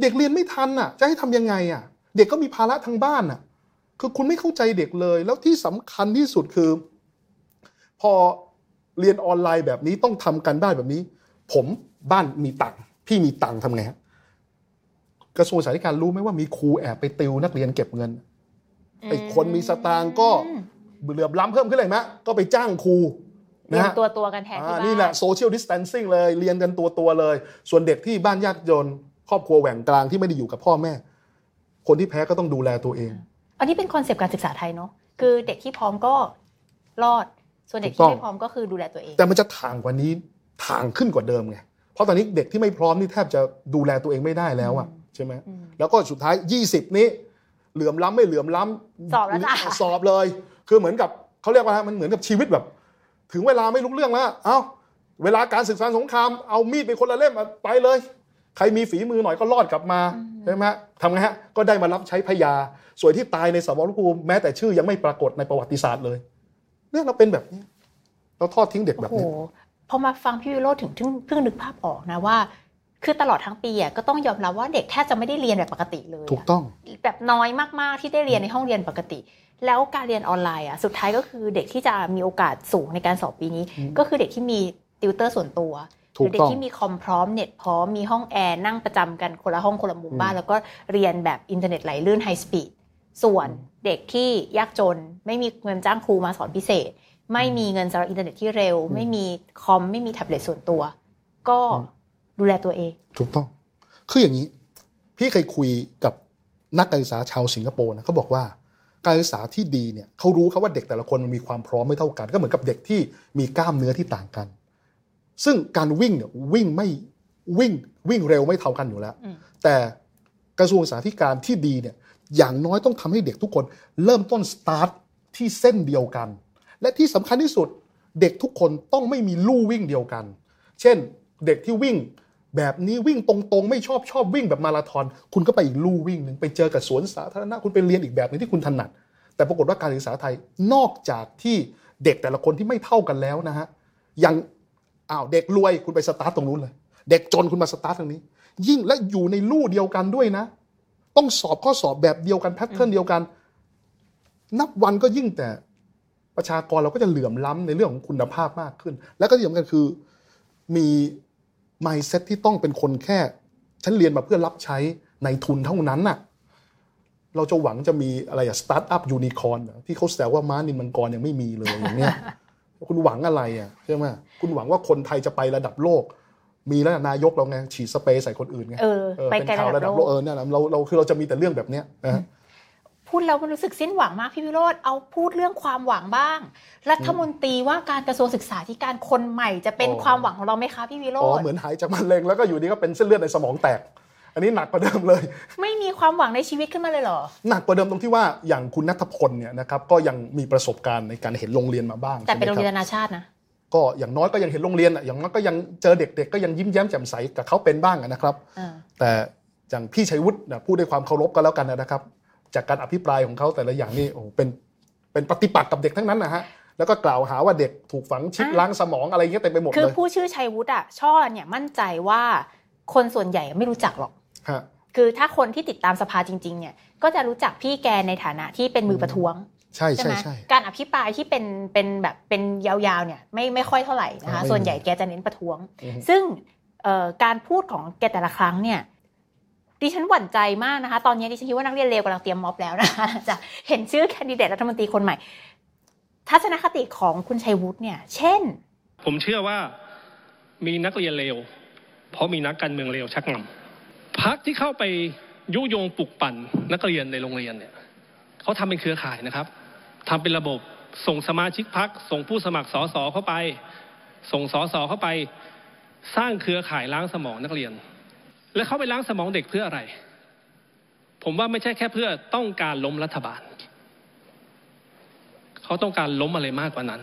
Speaker 2: เด็กเรียนไม่ทันอะ จะให้ทำยังไงอะ เด็กก็มีภาระทางบ้านอะ คือคุณไม่เข้าใจเด็กเลย แล้วที่สำคัญที่สุดคือ พอเรียนออนไลน์แบบนี้ต้องทำกันบ้านแบบนี้ ผมบ้านมีตังค์พี่มีตังค์ทำไงฮะกระทรวงสาธารณสุขรู้ไหมว่ามีครูแอบไปติวนักเรียนเก็บเงินไอ้คนมีสตางค์ก็
Speaker 1: อืม
Speaker 2: เหลื่อมล้ำเพิ่มขึ้นเลยไหมก็ไปจ้างครู
Speaker 1: เรียน
Speaker 2: ฮะ
Speaker 1: ตัวตัวๆกันแทนที่
Speaker 2: อ่า
Speaker 1: บ้าน
Speaker 2: นี่แหละโซเชียลดิส a ทนซิ่งเลย เรียนกันตัวตัวๆเลย ส่วนเด็กที่บ้านยากจน ครอบครัวแหว่งกลางที่ไม่ได้อยู่กับพ่อแม่ คนที่แพ้ก็ต้องดูแลตัวเอง
Speaker 1: อันนี้เป็น concept การศึกษาไทยเนาะคือเด็กที่พร้อมก็รอด ส่วนเด็ก
Speaker 2: ถูกต้
Speaker 1: ที่
Speaker 2: อง
Speaker 1: ไม่พร้อมก็คือดูแลตัวเอง
Speaker 2: แต่มันจะถ่างกว่านี้ถ่างขึ้นกว่าเดิมไงเพราะตอนนี้เด็กที่ไม่พร้อมนี่แทบจะดูแลตัวเองไม่ได้แล้วอะใช่ไหม
Speaker 1: อืม
Speaker 2: แล้วก็สุดท้าย 20 นี้ เหลื่อมล้ำไม่เหลื่อมล้ำ
Speaker 1: สอบแล้วจ้ะ
Speaker 2: สอบเลย คือเหมือนกับเขาเรียกว่ามันเหมือนกับชีวิตแบบ ถึงเวลาไม่รู้เรื่องแล้วเอ้าเวลาการศึกษาสงครามเอามีดไปคนละเล่มอะไปเลย ใครมีฝีมือหน่อยก็รอดกลับมาใช่ไหมฮะทำไงฮะก็ได้มารับใช้พยา ส่วนที่ตายในสมรภูมิแม้แต่ชื่อยังไม่ปรากฏในประวัติศาสตร์เลย เนี่ยเราเป็นแบบนี้ เราทอดทิ้งเด็กแบ
Speaker 1: โอ้
Speaker 2: บ
Speaker 1: โห
Speaker 2: นี้
Speaker 1: พอมาฟังพี่วิโรจน์ถึงถึงเพิ่งนึกภาพออกนะว่า คือตลอดทั้งปีอะก็ต้องยอมรับว่าเด็กแทบจะไม่ได้เรียนแบบปกติเลยอะ
Speaker 2: ถูกต้อง
Speaker 1: แบบน้อยมากๆที่ได้เรียนในห้องเรียนปกติ แล้วการเรียนออนไลน์อะสุดท้ายก็คือเด็กที่จะมีโอกาสสูงในการสอบปีนี้ ก็คือเด็กที่มีติวเตอร์ส่วนตัวห
Speaker 2: ถู
Speaker 1: รื
Speaker 2: ก
Speaker 1: เด็ก
Speaker 2: ต้อง
Speaker 1: ที่มีคอมพร้อมเน็ตพร้อมมีห้องแอร์นั่งประจำกันคนละห้องคนละมุมบ้าน แล้วก็เรียนแบบอินเทอร์เน็ตไหลลื่น high speed ส่วนเด็กที่ยากจน ไม่มีเงินจ้างครูมาสอนพิเศษ ไม่มีเงินสำหรับอินเทอร์เน็ตที่เร็ว ไม่มีคอมไม่มีแท็บเล็ตส่วนตัว ก็ดูแลตัวเอง
Speaker 2: ถูกต้อง คืออย่างนี้ พี่เคยคุยกับนักการศึกษาชาวสิงคโปร์นะเขาบอกว่าการศึกษาที่ดีเนี่ยเขารู้ครับว่าเด็กแต่ละคนมันมีความพร้อมไม่เท่ากัน ก็เหมือนกับเด็กที่มีกล้ามเนื้อที่ต่างกัน ซึ่งการวิ่งเนี่ยวิ่งไม่วิ่งวิ่งเร็วไม่เท่ากันอยู่แล้ว
Speaker 1: อืม
Speaker 2: แต่กระทรวงสาธารณที่ดีเนี่ย อย่างน้อยต้องทำให้เด็กทุกคนเริ่มต้นสตาร์ทที่เส้นเดียวกัน และที่สำคัญที่สุดเด็กทุกคนต้องไม่มีลู่วิ่งเดียวกัน เช่น เด็กที่วิ่งแบบนี้วิ่งตรงๆ ไม่ชอบชอบวิ่งแบบมาราธอน คุณก็ไปอีกลู่วิ่งหนึ่งไปเจอกับสวนสาธารณะคุณไปเรียนอีกแบบหนึงที่คุณถนัด แต่ปรากฏว่าการศึกษาไทยนอกจากที่เด็กแต่ละคนที่ไม่เท่ากันแล้วนะฮะยังอ้าวเด็กรวยคุณไปสตาร์ทตรงนู้นเลย เด็กจนคุณมาสตาร์ทตรงนี้ ยิ่งและอยู่ในลู่เดียวกันด้วยนะ ต้องสอบข้อสอบแบบเดียวกัน pattern เดียวกัน นับวันก็ยิ่งแต่ประชากรเราก็จะเหลื่อมล้ำในเรื่องของคุณภาพมากขึ้น แล้วก็ที่สำคัญคือมี mindset ที่ต้องเป็นคนแค่ ฉันเรียนมาเพื่อรับใช้นายทุนเท่านั้นน่ะ เราจะหวังจะมีอะไรอะ startup unicornที่เขาแซวว่าม้านินมังกรยังไม่มีเลยอย่างเนี้ยคุณหวังอะไรอะใช่ไหมคุณหวังว่าคนไทยจะไประดับโลก มีแล้วนายกเราไงฉีดสเปรย์ใส่คนอื่นไง
Speaker 1: เออ
Speaker 2: เออ
Speaker 1: ไป
Speaker 2: เป็น
Speaker 1: ไกล
Speaker 2: ข่าว
Speaker 1: ระ
Speaker 2: ระ
Speaker 1: ดั
Speaker 2: ดั
Speaker 1: บบโล
Speaker 2: โล
Speaker 1: ก
Speaker 2: กเออเนี่ยเราเราคือเราจะมีแต่เรื่องแบบเนี้ยนะฮะ
Speaker 1: พูดแล้วมันรู้สึกสิ้นหวังมากพี่วิโรธเอาพูดเรื่องความหวังบ้าง รัฐมนตรีว่าการกระทรวงศึกษาธิการคนใหม่จะเป็น
Speaker 2: อ๋อ
Speaker 1: ความหวังของเราไหมคะพี่วิโร
Speaker 2: อ๋อ
Speaker 1: ธ
Speaker 2: เหมือนหายจากมะเร็งแล้วก็อยู่ดีก็เป็นเส้นเลือดในสมองแตก อันนี้หนักกว่าเดิมเลย
Speaker 1: ไม่มีความหวังในชีวิตขึ้นมาเลยเหรอ
Speaker 2: หนักกว่าเดิมตรงที่ว่าอย่างคุณนัทพลเนี่ยนะครับก็ยังมีประสบการณ์ในการเห็นโรงเรียนมาบ้าง
Speaker 1: แต่เป็นโรง
Speaker 2: ใช่
Speaker 1: เรี
Speaker 2: ไห
Speaker 1: ย
Speaker 2: ม
Speaker 1: น
Speaker 2: ครับ
Speaker 1: นานาชาตินะ
Speaker 2: ก็อย่างน้อยก็ยังเห็นโรงเรียนอะอย่างน้อยก็ยังเจอเด็ก ๆ ก็ยังยิ้มแย้มแจ่มใสกับเขาเป็นบ้างอะนะครับ
Speaker 1: อ่า
Speaker 2: แต่อย่างพี่ชัยวุฒินะพูดด้วยความเคารพก็แล้วกันนะครับ จากการอภิปรายของเขาแต่ละอย่างนี่โอ้โหเป็นเป็นปฏิปักษ์กับเด็กทั้งนั้นนะฮะแล้วก็กล่าวหาว่าเด็กถูกฝังชิป
Speaker 1: อะ
Speaker 2: ล้างสมองอะไรเงี้ยเต็มไปหมด
Speaker 1: คือ
Speaker 2: เลย
Speaker 1: ผู้ชื่อชัยวุฒิอะช่อเนี่ยมั่นใจว่าคนส่วนใหญ่ไม่รู้จักหรอก
Speaker 2: ฮะ
Speaker 1: คือถ้าคนที่ติดตามสภาจริง ๆ เนี่ย ก็จะรู้จักพี่แกในฐานะที่เป็นมือประท้วง
Speaker 2: ใช่
Speaker 1: ใช่
Speaker 2: ใช่
Speaker 1: ไหม
Speaker 2: ใช่
Speaker 1: การอภิปรายที่เป็นเป็นแบบเป็นยาวๆเนี่ยไม่ไม่ค่อยเท่าไหร่นะคะ
Speaker 2: อ่าไม่
Speaker 1: ส่วนใหญ่แกจะเน้นประท้วง
Speaker 2: อือฮึ
Speaker 1: ซึ่งเอ่อการพูดของแกแต่ละครั้งเนี่ยดิฉันหวั่นใจมากนะคะ ตอนนี้ดิฉันคิดว่านักเรียนเลวกำลังเตรียมม็อบแล้วนะคะจะเห็นชื่อแคนดิเดตรัฐมนตรีคนใหม่ ทัศนคติของคุณชัยวุฒิเนี่ย เช่น
Speaker 5: ผมเชื่อว่ามีนักเรียนเลวเพราะมีนักการเมืองเลวชักนำพักที่เข้าไปยุยงปลุกปั่นนักเรียนในโรงเรียนเนี่ยเขาทำเป็นเครือข่ายนะครับ ทำเป็นระบบส่งสมาชิกพักส่งผู้สมัครสสเข้าไป ส่งสสเข้าไป สร้างเครือข่ายล้างสมองนักเรียน และเขาไปล้างสมองเด็กเพื่ออะไร ผมว่าไม่ใช่แค่เพื่อต้องการล้มรัฐบาล เขาต้องการล้มอะไรมากกว่านั้น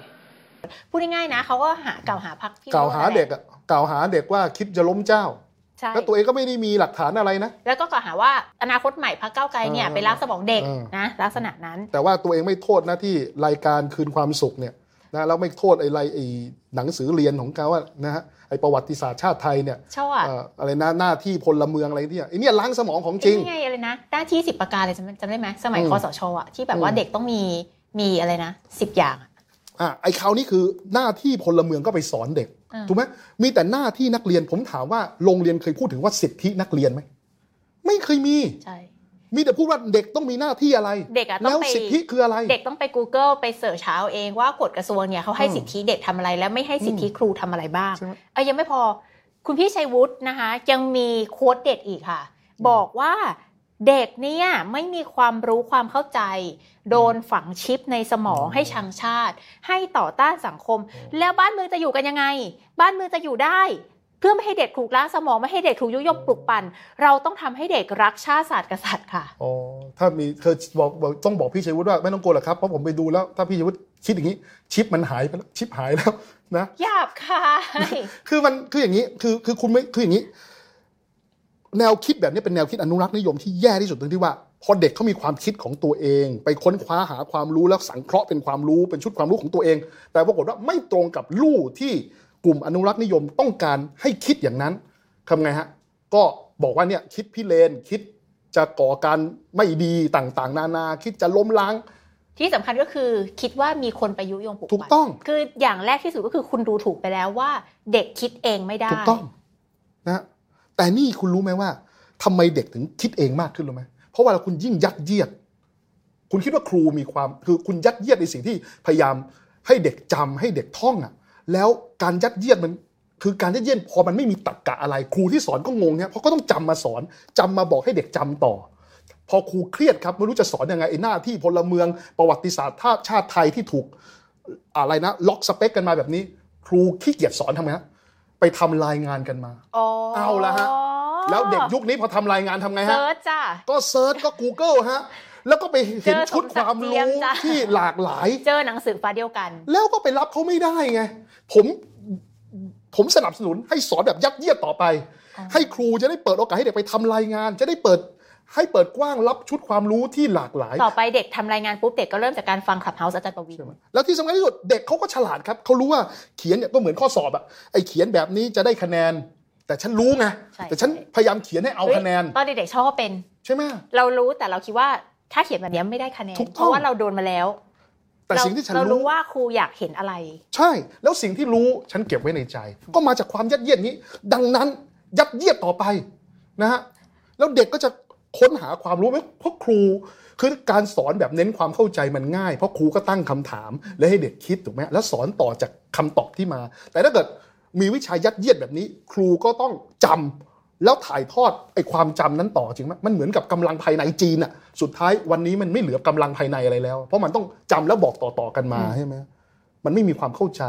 Speaker 1: พูดง่ายๆนะเขาก็หากล่าวหาพักพี่
Speaker 2: กล่าวหาเด็กอะกล่าวหาเด็กว่าคิดจะล้มเจ้า
Speaker 1: ใช่
Speaker 2: แล้วตัวเองก็ไม่ได้มีหลักฐานอะไรนะ
Speaker 1: แล้วก็กล่าวหาว่าอนาคตใหม่พักเก้าวไกลเนี่ย
Speaker 2: เออ
Speaker 1: ไปล้างสมองเด็ก
Speaker 2: เออ
Speaker 1: นะลักษณะนั้น
Speaker 2: แต่ว่าตัวเองไม่โทษนะที่รายการคืนความสุขเนี่ยนะแล้วไม่โทษไอ้ไรไอ้หนังสือเรียนของเขาว่านะฮะไอ้ประวัติศาสตร์ชาติไทยเนี่ย
Speaker 1: ชอบอะ
Speaker 2: เอ่ออะไรนะหน้าที่พลเมืองอะไรเนี่ยไอ้เนี่ยล้างสมองของจริง
Speaker 1: นี่ไงอะไรนะหน้าที่สิบประการเลยจำจำได้ไหมสมัย
Speaker 2: อืม
Speaker 1: คอสชอะที่แบบว่า
Speaker 2: อืม
Speaker 1: เด็กต้องมีมีอะไรนะสิบอย่าง อะ
Speaker 2: อะไอ้คราวนี้คือหน้าที่พลเมืองก็ไปสอนเด็ก
Speaker 1: อ่า
Speaker 2: ถูกไหมมีแต่หน้าที่นักเรียนผมถามว่าโรงเรียนเคยพูดถึงว่าสิทธินักเรียนไหมไม่เคยมี
Speaker 1: ใช่
Speaker 2: มีแต่พูดว่าเด็กต้องมีหน้าที่อะไร
Speaker 1: เด็กอะต้
Speaker 2: แล้
Speaker 1: อง
Speaker 2: ว
Speaker 1: ไป
Speaker 2: สิทธิคืออะไร
Speaker 1: เด็กต้องไป Google ไปเสิร์ชหาเอาเองว่ากฎกระทรวงเนี่ยเขาให้
Speaker 2: อืม
Speaker 1: สิทธิเด็กทำอะไร และไม่ให้สิทธิครูทำอะไรบ้าง
Speaker 2: ใช่ไหม
Speaker 1: เออยังไม่พอคุณพี่ชัยวุฒินะคะยังมีโค้ดเด็ดอีกค่ะ บอกว่า เด็กเนี่ยไม่มีความรู้ความเข้าใจ โดนฝังชิปในสมองให้ชังชาติ ให้ต่อต้านสังคม แล้วบ้านเมืองจะอยู่กันยังไง บ้านเมืองจะอยู่ได้ เพื่อไม่ให้เด็กถูกล้างสมองไม่ให้เด็กถูกยุยงปลุกปั่นเราต้องทำให้เด็กรักชาติศาสตร์กษัตริย์ค่ะ
Speaker 2: อ๋อถ้ามีเธอบอกบอกต้องบอกพี่ชัยวุฒิว่าไม่ต้องกลัวหรอกครับเพราะผมไปดูแล้วถ้าพี่ชัยวุฒิคิดอย่างนี้ ชิปมันหายไปแล้วชิปหายแล้วนะ
Speaker 1: หยาบคาย
Speaker 2: คือมันคืออย่างนี้คือคือคุณไม่คืออย่างนี้ แนวคิดแบบนี้เป็นแนวคิดอนุรักษ์นิยมที่แย่ที่สุดตรงที่ว่า พอเด็กเขามีความคิดของตัวเอง ไปค้นคว้าหาความรู้แล้วสังเคราะห์เป็นความรู้เป็นชุดความรู้ของตัวเอง แต่ปรากฏว่าไม่ตรงกับลู่ที่กลุ่มอนุรักษ์นิยมต้องการให้คิดอย่างนั้นทำไงฮะก็บอกว่าเนี่ยคิดพิเรนคิดจะก่อการไม่ดีต่างๆ นานาคิดจะล้มล้าง
Speaker 1: ที่สำคัญก็คือคิดว่ามีคนไปยุยงปลุก
Speaker 2: ถูก
Speaker 1: ปั่น
Speaker 2: ต้อง
Speaker 1: คืออย่างแรกที่สุดก็คือคุณดูถูกไปแล้วว่า เด็กคิดเองไม่ได้
Speaker 2: ถูกต้องนะฮะ แต่นี่คุณรู้ไหมว่าทำไมเด็กถึงคิดเองมากขึ้นรู้ไหมเพราะว่าคุณยิ่งยัดเยียด คุณคิดว่าครูมีความคือคุณยัดเยียดในสิ่งที่พยายามให้เด็กจำให้เด็กท่องอะ แล้วการยัดเยียดมันคือการยัดเยียดพอมันไม่มีตรรกะอะไร ครูที่สอนก็งงเนี่ยเพราะก็ต้องจำมาสอนจำมาบอกให้เด็กจำต่อ พอครูเครียดครับไม่รู้จะสอนยังไงไอ้หน้าที่พลเมืองประวัติศาสตร์ชาติไทยที่ถูกอะไรนะ lock spec กันมาแบบนี้ ครูขี้เกียจสอนทำไงฮะ ไปทำรายงานกันมา
Speaker 1: อ๋อ
Speaker 2: เอาละฮะ แล้วเด็กยุคนี้พอทำรายงานทำไงฮะ
Speaker 1: search จ้า
Speaker 2: ก็ search ก็ Google ฮะแล้วก็ไปเห็น
Speaker 1: เจอ
Speaker 2: ชุดความ
Speaker 1: สมศักดิ์เจียม
Speaker 2: รู้
Speaker 1: จ้ะ
Speaker 2: ที่หลากหลาย
Speaker 1: เจอหนังสือฟ้าเดียวกัน
Speaker 2: แล้วก็ไปรับเขาไม่ได้ไง ผมผมสนับสนุนให้สอนแบบยัดเยียดต่อไป
Speaker 1: อ๋อ
Speaker 2: ให้ครูจะได้เปิดโอกาสให้เด็กไปทำรายงาน จะได้เปิด ให้เปิดกว้างรับชุดความรู้ที่หลากหลาย
Speaker 1: ต่อไปเด็กทำรายงานปุ๊บเด็กก็เริ่มจากการฟังคลับเฮาส์อาจารย์ประวิน
Speaker 2: ใช่ไหมแล้วที่สำคัญที่สุดเด็กเขาก็ฉลาดครับเขารู้ว่าเขียนเนี่ยก็เหมือนข้อสอบอะไอ้เขียนแบบนี้จะได้คะแนน แต่ฉันรู้ไง
Speaker 1: ใช่
Speaker 2: แต่ฉันพยายามเขียนให้เอาคะแนน
Speaker 1: ตอนเด็กๆชอบก็เป็น
Speaker 2: ใช่ไหม
Speaker 1: เรารู้แต่เราคิดว่าถ้าเขียนแบบนี้ไม่ได้คะแนน
Speaker 2: ถูกต้อง
Speaker 1: เพราะว่าเราโดนมาแล้ว
Speaker 2: แต่
Speaker 1: เรา
Speaker 2: สิ่งที่ฉัน
Speaker 1: เรา
Speaker 2: รู้
Speaker 1: รู้ว่าครูอยากเห็นอะไร
Speaker 2: ใช่ แล้วสิ่งที่รู้ฉันเก็บไว้ในใจ ก็มาจากความยัดเยียดนี้ ดังนั้นยัดเยียดต่อไปนะฮะแล้วเด็กก็จะ ค้นหาความรู้ไหมเพราะครูคือการสอนแบบเน้นความเข้าใจมันง่าย เพราะครูก็ตั้งคำถาม และให้เด็กคิดถูกไหมแล้วสอนต่อจากคำตอบที่มา แต่ถ้าเกิดมีวิชายัดเยียดแบบนี้ ครูก็ต้องจำแล้วถ่ายทอดไอ้ความจำนั้นต่อจริงไหมมันเหมือนกับกำลังภายในจีนอะสุดท้ายวันนี้มันไม่เหลือกำลังภายในอะไรแล้ว เพราะมันต้องจำแล้วบอกต่อๆกันมาใช่ไหมมันไม่มีความเข้าใจ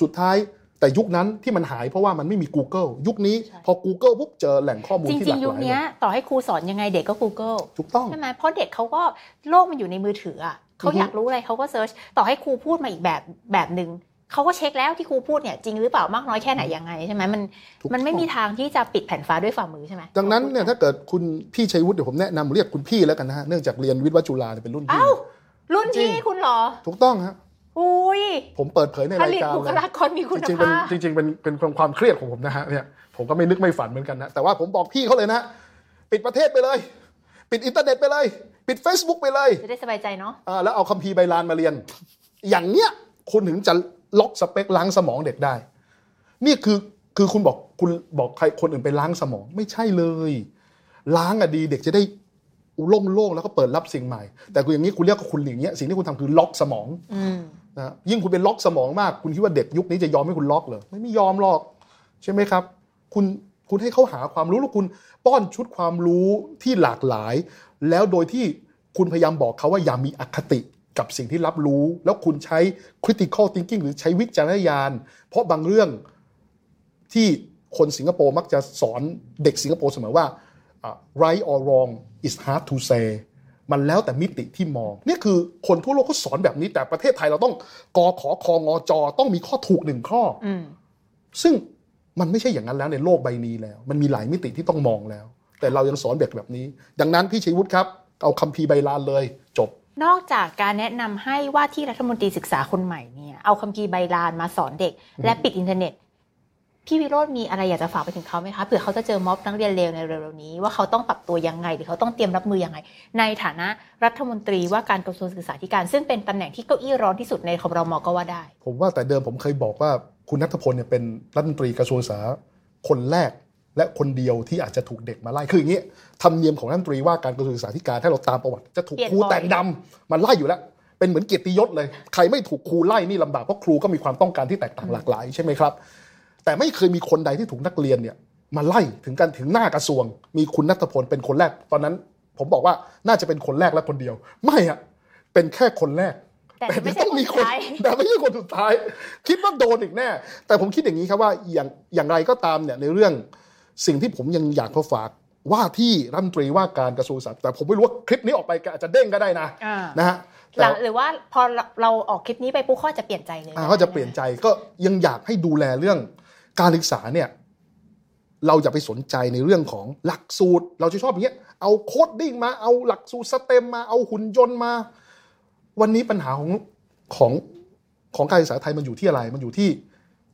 Speaker 2: สุดท้าย แต่ยุคนั้นที่มันหายเพราะว่ามันไม่มี Google ยุคนี้
Speaker 1: ใช่
Speaker 2: พอ Google ปุ๊บเจอแหล่งข้อมูล
Speaker 1: จ
Speaker 2: ที่ห
Speaker 1: ริ
Speaker 2: ลางก
Speaker 1: ๆยุ
Speaker 2: ห
Speaker 1: ค
Speaker 2: ลาย
Speaker 1: เนี้ย
Speaker 2: เลย
Speaker 1: ต่อให้ครูสอนยังไงเด็กก็ Google
Speaker 2: ถูกต้อง
Speaker 1: ใช่ไหมเพราะเด็กเขาก็โลกมันอยู่ในมือถืออะเขา
Speaker 2: อือฮึ
Speaker 1: อยากรู้อะไรเขาก็ search ต่อให้ครูพูดมาอีกแบบแบบหนึ่งเขาก็เช็คแล้วที่ครูพูดเนี่ยจริงหรือเปล่ามากน้อยแค่ไหนยังไงใช่ไหมมัน
Speaker 2: ถูก
Speaker 1: มันไม่
Speaker 2: ต้อง
Speaker 1: มีทางที่จะปิดแผ่นฟ้าด้วยฝ่ามือใช่ไหม
Speaker 2: ดังนั้นเนี่ยถ้าเกิดคุณพี่ชัยวุฒิเดี๋ยวผมแนะนำเรียกคุณพี่แล้วกันนะฮะเนื่องจากเรียนวิทย์วจุฬาเนี่ยเป็นรุ่นพี่
Speaker 1: เอ้ารุ่น
Speaker 2: จริ
Speaker 1: พี่
Speaker 2: ง
Speaker 1: คุณเหรอ
Speaker 2: ถูกต้องฮะ
Speaker 1: อุ้ย
Speaker 2: ผมเปิดเผยใน
Speaker 1: ผ
Speaker 2: ราย
Speaker 1: ลิต
Speaker 2: การ
Speaker 1: บุ
Speaker 2: เล
Speaker 1: ค
Speaker 2: ย
Speaker 1: ลากรมีคุณ
Speaker 2: จริงๆเป็น
Speaker 1: ภาพ
Speaker 2: จริงๆเป็นเป็นความความเครียดของผมนะฮะเนี่ยผมก็ไม่นึกไม่ฝันเหมือนกันนะแต่ว่าผมบอกพี่เขาเลยนะปิดประเทศไปเลย ปิดอินเทอร์เน็ตไปเลย ปิด Facebook ไปเลย
Speaker 1: จะได้สบายใจเนาะ
Speaker 2: อ่าแล้วเอาคัมภีร์ใบลานมาเรียน อย่างเนี้ยคุณถึงจะล็อกสเปคล้างสมองเด็กได้ นี่คือคือคุณบอกคุณบอกใครคนอื่นไปล้างสมองไม่ใช่เลย ล้างอะดีเด็กจะได้โล่งๆแล้วก็เปิดรับสิ่งใหม่ แต่คุณอย่างนี้คุณเรียกว่าคุณอย่างเงี้ยสิ่งที่คุณทำคือล็อกสมอง
Speaker 1: อืม
Speaker 2: นะยิ่งคุณเป็นล็อกสมองมาก คุณคิดว่าเด็กยุคนี้จะยอมให้คุณล็อกเหรอไม่ม่ยอมหรอก ใช่ไหมครับ คุณคุณให้เขาหาความรู้แล้วคุณป้อนชุดความรู้ที่หลากหลาย แล้วโดยที่คุณพยายามบอกเขาว่าอย่ามีอคติกับสิ่งที่รับรู้ แล้วคุณใช้ critical thinking หรือใช้วิจารณญาณ เพราะบางเรื่องที่คนสิงคโปร์มักจะสอนเด็กสิงคโปร์เสมอว่า right or wrong is hard to say มันแล้วแต่มิติที่มอง นี่คือคนทั่วโลกเขาสอนแบบนี้ แต่ประเทศไทยเราต้องกอขอคองอจอต้องมีข้อถูกหนึ่งข้ออ
Speaker 1: อืม
Speaker 2: ซึ่งมันไม่ใช่อย่างนั้นแล้วในโลกใบนี้แล้ว มันมีหลายมิติที่ต้องมองแล้ว แต่เรายังสอนเด็กแบบนี้ ดังนั้นพี่ชัยวุฒิครับ เอาคัมภีร์ใบลานเลย จบ
Speaker 1: นอกจากการแนะนำให้ว่าที่รัฐมนตรีศึกษาคนใหม่เนี่ยเอาคัมภีร์ใบลานมาสอนเด็ก และปิดอินเทอร์เน็ต พี่วิโรจน์มีอะไรอยากจะฝากไปถึงเขาไหมคะเผื่อเขาจะเจอม็อบนักเรียนเลวในเร็วๆนี้ ว่าเขาต้องปรับตัวยังไง หรือเขาต้องเตรียมรับมือยังไง ในฐานะรัฐมนตรีว่าการกระทรวงศึกษาธิการ ซึ่งเป็นตำแหน่งที่เก้าอี้ร้อนที่สุดในคอรมอก็ว่าได้
Speaker 2: ผมว่าแต่เดิมผมเคยบอกว่าคุณณัฏฐพลเนี่ยเป็นรัฐมนตรีกระทรวงศึกษาคนแรก และคนเดียวที่อาจจะถูกเด็กมาไล่คืออย่างนี้ธรรมเนียมของรัฐมนตรีว่าการกระทรวงศึกษาธิการถ้าเราตามประวัติจะถูกครูแต่งดำมาไล่อยู่แล้วเป็นเหมือนเกียรติยศเลย ใครไม่ถูกครูไล่นี่ลำบากเพราะครูก็มีความต้องการที่แตกต่างหลากหลายใช่ไหมครับ แต่ไม่เคยมีคนใดที่ถูกนักเรียนเนี่ยมาไล่ถึงกันถึงหน้ากระทรวง มีคุณนัทพลเป็นคนแรก ตอนนั้น ผมบอกว่าน่าจะเป็นคนแรกและคนเดียว ไม่อะเป็นแค่คนแรก
Speaker 1: แต่
Speaker 2: แต่
Speaker 1: ไม่ใช่
Speaker 2: ต้องมี
Speaker 1: ค
Speaker 2: คนน
Speaker 1: สุดท้าย
Speaker 2: แต่ไม่ใช่คนสุดท้าย คิดว่าโดนอีกแน่ แต่ผมคิดอย่างนี้ครับว่าอย่างอย่างไรก็ตามเนี่ยในเรื่องสิ่งที่ผมยังอยากเขาฝากว่าที่รัฐมนตรีว่าการกระทรวงศึกษาแต่ผมไม่รู้ว่าคลิปนี้ออกไปอาจจะเด้งก็ได้นะ
Speaker 1: อ่า
Speaker 2: นะฮะ
Speaker 1: ห
Speaker 2: แต่
Speaker 1: ลังหรือว่าพอเราออกคลิปนี้ไปปุ๊บเขาจะเปลี่ยนใจเลย
Speaker 2: อ่าเขาจะเปลี่ยนใจก็ยังอยากให้ดูแลเรื่อง การศึกษาเนี่ยเราอย่าไปสนใจในเรื่องของหลักสูตร เราจะชอบอย่างเงี้ยเอา coding มาเอาหลักสูตร STEM มาเอาหุ่นยนต์มา วันนี้ปัญหาของของของการศึกษาไทยมันอยู่ที่อะไร มันอยู่ที่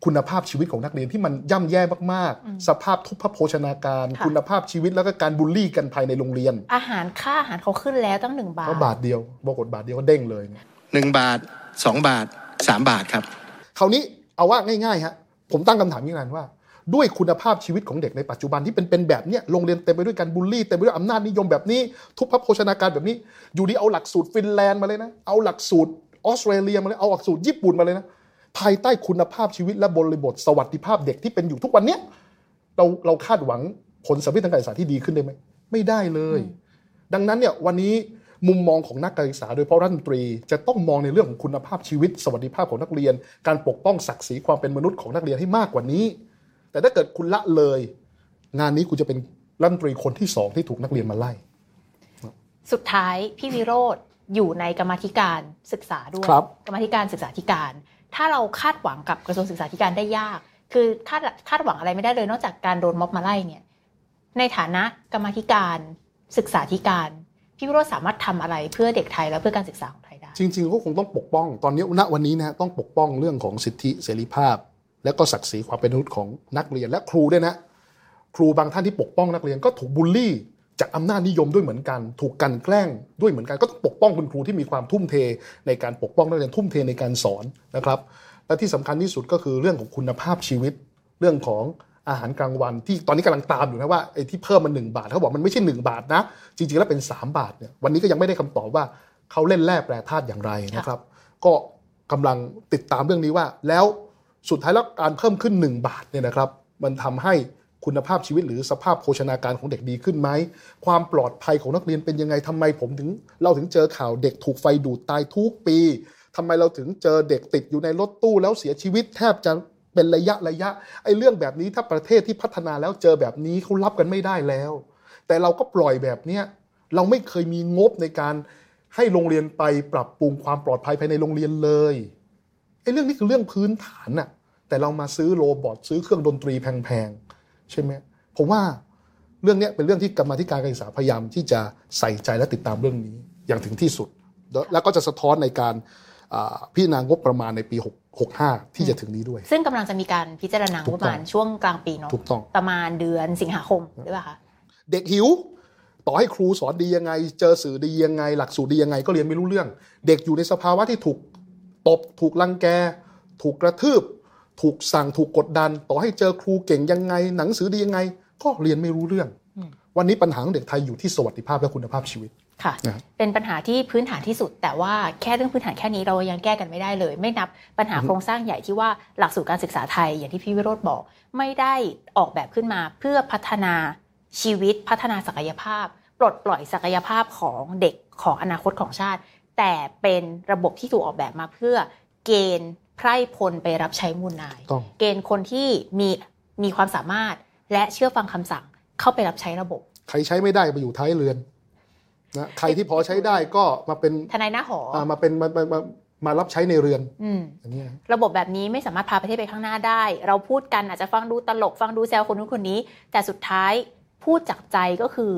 Speaker 2: คุณภาพชีวิตของนักเรียนที่มันย่ำแย่มากๆ สภาพทุพโภชนาการ คุณภาพชีวิตแล้วก็การบูลลี่กันภายในโรงเรียน
Speaker 1: อาหารค่าอาหารเขาขึ้นแล้วตั้งหนึ่งบาท
Speaker 2: เพราะบาทเดียวบอกกดบาทเดียวก็เด้งเลยเนี่ย
Speaker 6: หนึ่งบาทสองบาทสามบาทครับ
Speaker 2: คราวนี้เอาว่าง่ายๆฮะ ผมตั้งคำถามอย่างนั้นว่า ด้วยคุณภาพชีวิตของเด็กในปัจจุบันที่เป็นเป็นแบบเนี้ยโรงเรียนเต็มไปด้วยการบูลลี่เต็มไปด้วยอำนาจนิยมแบบนี้ ทุพโภชนาการแบบนี้ อยู่ดีเอาหลักสูตรฟินแลนด์มาเลยนะเอาหลักสูตรออสเตรเลียมาเลยเอาหลักสูตรญี่ปุ่นมาเลยนะภายใต้คุณภาพชีวิตและบริบทสวัสดิภาพเด็กที่เป็นอยู่ทุกวันเนี้ยเราเราคาดหวังผลสำเร็จทางการศึกษาที่ดีขึ้นได้ไหมไม่ได้เลย ดังนั้นเนี่ยวันนี้ มุมมองของนักการศึกษา โดยเฉพาะรัฐมนตรี จะต้องมองในเรื่องของคุณภาพชีวิต สวัสดิภาพของนักเรียน การปกป้องศักดิ์ศรีความเป็นมนุษย์ของนักเรียนให้มากกว่านี้ แต่ถ้าเกิดคุณละเลย งานนี้คุณจะเป็นรัฐมนตรีคนที่สองที่ถูกนักเรียนมาไล่
Speaker 1: สุดท้ายพี่วิโรธอยู่ในกรรมาธิการศึกษาด้วย
Speaker 2: ครับ
Speaker 1: กรรมาธิการศึกษาธิการ ถ้าเราคาดหวังกับกระทรวงศึกษาธิการได้ยาก คือคาดคาดหวังอะไรไม่ได้เลย นอกจากการโดนม็อบมาไล่เนี่ยในฐานะกรรมาธิการศึกษาธิการ พี่วิโรธสามารถทำอะไรเพื่อเด็กไทยและเพื่อการศึกษาของไทยได้
Speaker 2: จริงๆก็คงต้องปกป้องตอนนี้ณวันนี้นะต้องปกป้องเรื่องของสิทธิเสรีภาพ และก็ศักดิ์ศรีความเป็นมนุษย์ของนักเรียนและครูด้วยนะ ครูบางท่านที่ปกป้องนักเรียนก็ถูกบูลลี่จากอำนาจนิยมด้วยเหมือนกัน ถูกกันแกล้งด้วยเหมือนกันก็ต้องปกป้องคุณครูที่มีความทุ่มเทในการปกป้องนักเรียนทุ่มเทในการสอนนะครับ และที่สำคัญที่สุดก็คือเรื่องของคุณภาพชีวิต เรื่องของ อาหารกลางวันที่ตอนนี้กำลังตามอยู่นะว่าไอ้ที่เพิ่มมันหนึ่งบาทเขาบอกมันไม่ใช่หนึ่งบาทนะ จริงๆแล้วเป็น 3 บาทเนี่ยวันนี้ก็ยังไม่ได้คำตอบว่าเขาเล่นแร่แปรธาตุอย่างไรนะครับ ก็กำลังติดตามเรื่องนี้ว่า แล้วสุดท้ายแล้วการเพิ่มขึ้น 1 บาทเนี่ยนะครับ มันทำให้คุณภาพชีวิตหรือสภาพโภชนาการของเด็กดีขึ้นไหม ความปลอดภัยของนักเรียนเป็นยังไงทำไมผมถึง เราถึงเจอข่าวเด็กถูกไฟดูดตายทุกปีทำไมเราถึงเจอเด็กติดอยู่ในรถตู้แล้วเสียชีวิตแทบจะ เป็นระยะระยะไอ้เรื่องแบบนี้ถ้าประเทศที่พัฒนาแล้วเจอแบบนี้เขารับกันไม่ได้แล้ว แต่เราก็ปล่อยแบบเนี้ยเราไม่เคยมีงบในการให้โรงเรียนไปปรับปรุงความปลอดภัยภายในโรงเรียนเลยไอ้เรื่องนี้คือเรื่องพื้นฐานน่ะแต่เรามาซื้อโรบอทซื้อเครื่องดนตรีแพงๆใช่ไหมผมว่าเรื่องนี้เป็นเรื่องที่กรรมธิการการศึกษาพยายามที่จะใส่ใจและติดตามเรื่องนี้อย่างถึงที่สุด แล้วก็จะสะท้อนในการพิจารณางบประมาณในปี6 65 ที่จะถึงนี้ด้วย
Speaker 1: ซึ่งกำลังจะมีการพิจารณางบประมาณ
Speaker 2: ถูกต้อง
Speaker 1: ช่วงกลางปีเนาะ
Speaker 2: ถูกต้อง
Speaker 1: ประมาณเดือนสิงหาคมหรือเปล่าคะ
Speaker 2: เด็กหิว ต่อให้ครูสอนดียังไง เจอสื่อดียังไง หลักสูตรดียังไงก็เรียนไม่รู้เรื่อง เด็กอยู่ในสภาวะที่ถูกตบถูกรังแก ถูกกระทืบ ถูกสั่งถูกกดดัน ต่อให้เจอครูเก่งยังไง หนังสือดียังไง ก็เรียนไม่รู้เรื่อง วันนี้ปัญหาของเด็กไทยอยู่ที่สวัสดิภาพและคุณภาพชีวิต
Speaker 1: ค่ะ
Speaker 2: นะครับ
Speaker 1: เป็นปัญหาที่พื้นฐานที่สุด แต่ว่าแค่เรื่องพื้นฐานแค่นี้เรายังแก้กันไม่ได้เลย ไม่นับปัญหาโครงสร้างใหญ่ที่ว่าหลักสูตรการศึกษาไทยอย่างที่พี่วิโรธบอก ไม่ได้ออกแบบขึ้นมาเพื่อพัฒนาชีวิตพัฒนาศักยภาพ ปลดปล่อยศักยภาพของเด็กของอนาคตของชาติ แต่เป็นระบบที่ถูกออกแบบมาเพื่อเกณฑ์ไพร่พลไปรับใช้มูลนาย
Speaker 2: ต้อง
Speaker 1: เกณฑ์คนที่มีมีความสามารถและเชื่อฟังคำสั่งเข้าไปรับใช้ระบบ
Speaker 2: ใครใช้ไม่ได้ไปอยู่ท้ายเรือน นะใครที่พอใช้ได้ก็มาเป็น
Speaker 1: ทนายหน้าหอ
Speaker 2: อ่ามาเป็นมามามามารับใช้ในเรือน
Speaker 1: อืม
Speaker 2: อันเนี้ย
Speaker 1: ระบบแบบนี้ไม่สามารถพาประเทศไปข้างหน้าได้ เราพูดกันอาจจะฟังดูตลก ฟังดูแซวคนนู้นคนนี้ แต่สุดท้ายพูดจากใจก็คือ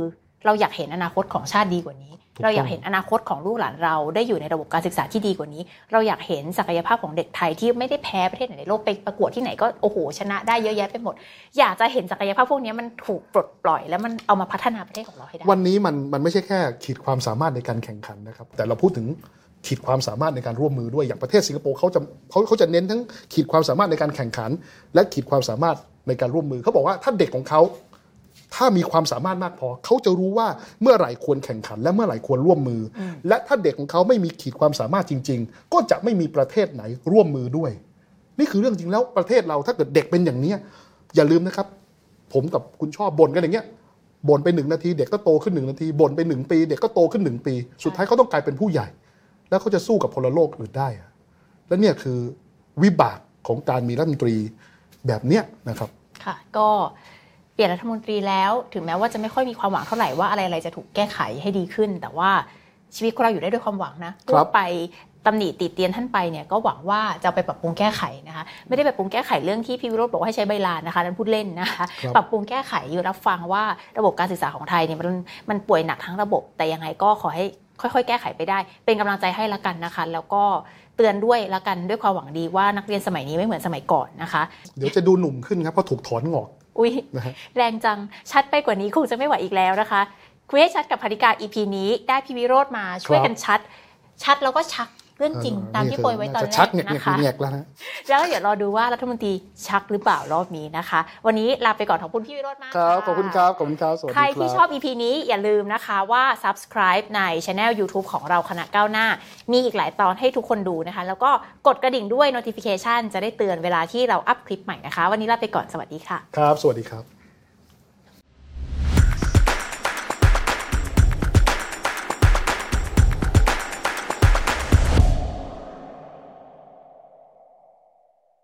Speaker 1: เราอยากเห็นอนาคตของชาติดีกว่านี้
Speaker 2: ถูกต้อง
Speaker 1: เราอยากเห็นอนาคตของลูกหลานเราได้อยู่ในระบบการศึกษาที่ดีกว่านี้ เราอยากเห็นศักยภาพของเด็กไทยที่ไม่ได้แพ้ประเทศไหนในโลกไปประกวดที่ไหนก็โอ้โหชนะได้เยอะแยะไปหมด อยากจะเห็นศักยภาพพวกนี้มันถูกปลดปล่อย แล้วมันเอามาพัฒนาประเทศของเราให้ได้
Speaker 2: วันนี้มันมันไม่ใช่แค่ขีดความสามารถในการแข่งขันนะครับ แต่เราพูดถึงขีดความสามารถในการร่วมมือด้วยอย่างประเทศสิงคโปร์เขาจะเขาเขาจะเน้นทั้งขีดความสามารถในการแข่งขัน และขีดความสามารถในการร่วมมือเขาบอกว่าถ้าเด็กของเขา ถ้ามีความสามารถมากพอ เขาจะรู้ว่าเมื่อไหร่ควรแข่งขัน และเมื่อไหร่ควรร่วมมืออและถ้าเด็กของเขาไม่มีขีดความสามารถจริง ๆ ก็จะไม่มีประเทศไหนร่วมมือด้วย นี่คือเรื่องจริงแล้วประเทศเราถ้าเกิดเด็กเป็นอย่างเนี้ยอย่าลืมนะครับ ผมกับคุณชอบบ่นกันอย่างเงี้ยบ่นไปหนึ่งนาทีเด็กก็โตขึ้นหนึ่งนาทีบ่นไปหนึ่งปี เด็กก็โตขึ้นหนึ่งปี สุดท้ายเขาต้องกลายเป็นผู้ใหญ่ แล้วเขาจะสู้กับพลโลกอื่นได้อะและเนี่ยคือวิบากของการมีรัฐมนตรีแบบเนี้ยนะครับ
Speaker 1: ค่ะก็เป ลี่ยนรัฐมนตรีแล้ว ถึงแม้ว่าจะไม่ค่อยมีความหวังเท่าไหร่ว่าอะไรๆจะถูกแก้ไขให้ดีขึ้น แต่ว่าชีวิตของเราอยู่ได้ด้วยความหวังนะครับพูดไปตำหนิติเตียนท่านไปเนี่ยก็หวังว่าจะเอาไปปรับปรุงแก้ไขนะคะไม่ได้ปรับปรุงแก้ไขเรื่องที่พี่วิโรจน์บอกว่าให้ใช้ใบลานนะคะนั่นพูดเล่นนะคะ
Speaker 2: ครับ
Speaker 1: ปรับปรุงแก้ไขอยู่รับฟังว่าระบบการศึกษาของไทยเนี่ยมันมันป่วยหนักทั้งระบบ แต่ยังไงก็ขอให้ค่อยๆ แก้ไขไปได้ เป็นกำลังใจให้ละกันนะคะ แล้วก็เตือนด้วยละกันด้วยความหวังดีว่านักเรียนสมัยนี้ไม่เหมือนสมัยก่อนนะคะ
Speaker 2: เดี๋ยวจะดูหนุ่มขึ้นครับเพราะถูกถอนงอก
Speaker 1: อุ้ย
Speaker 2: นะฮะ
Speaker 1: แรงจังชัดไปกว่านี้คงจะไม่ไหวอีกแล้วนะคะคุยให้ชัดกับพนิการ EP นี้ได้พี่วิโรธมาช่วยกันชัด ชัดแล้วก็ชัก เรื่องจริงตามที่โปรยไว้ตอนแร
Speaker 2: จะชัก
Speaker 1: ก
Speaker 2: เงียก
Speaker 1: นะคะ
Speaker 2: เงียกแล้วนะ
Speaker 1: แล้วเดี๋ยวรอดูว่ารัฐมนตรีชักหรือเปล่ารอบนี้นะคะ วันนี้ลาไปก่อนขอบคุณพี่วิโรธมาก
Speaker 2: ครับะขอบคุณครับขอบคุณครับสวัสดี
Speaker 1: ใคร
Speaker 2: ค
Speaker 1: ที่
Speaker 2: รับ
Speaker 1: ชอบ EP นี้อย่าลืมนะคะว่า subscribe ใน channel YouTube ของเราคณะก้าวหน้า มีอีกหลายตอนให้ทุกคนดูนะคะ แล้วก็กดกระดิ่งด้วย notification จะได้เตือนเวลาที่เราอัพคลิปใหม่นะคะ วันนี้ลาไปก่อนสวัสดีค่ะ
Speaker 2: ครับ สวัสดีครับ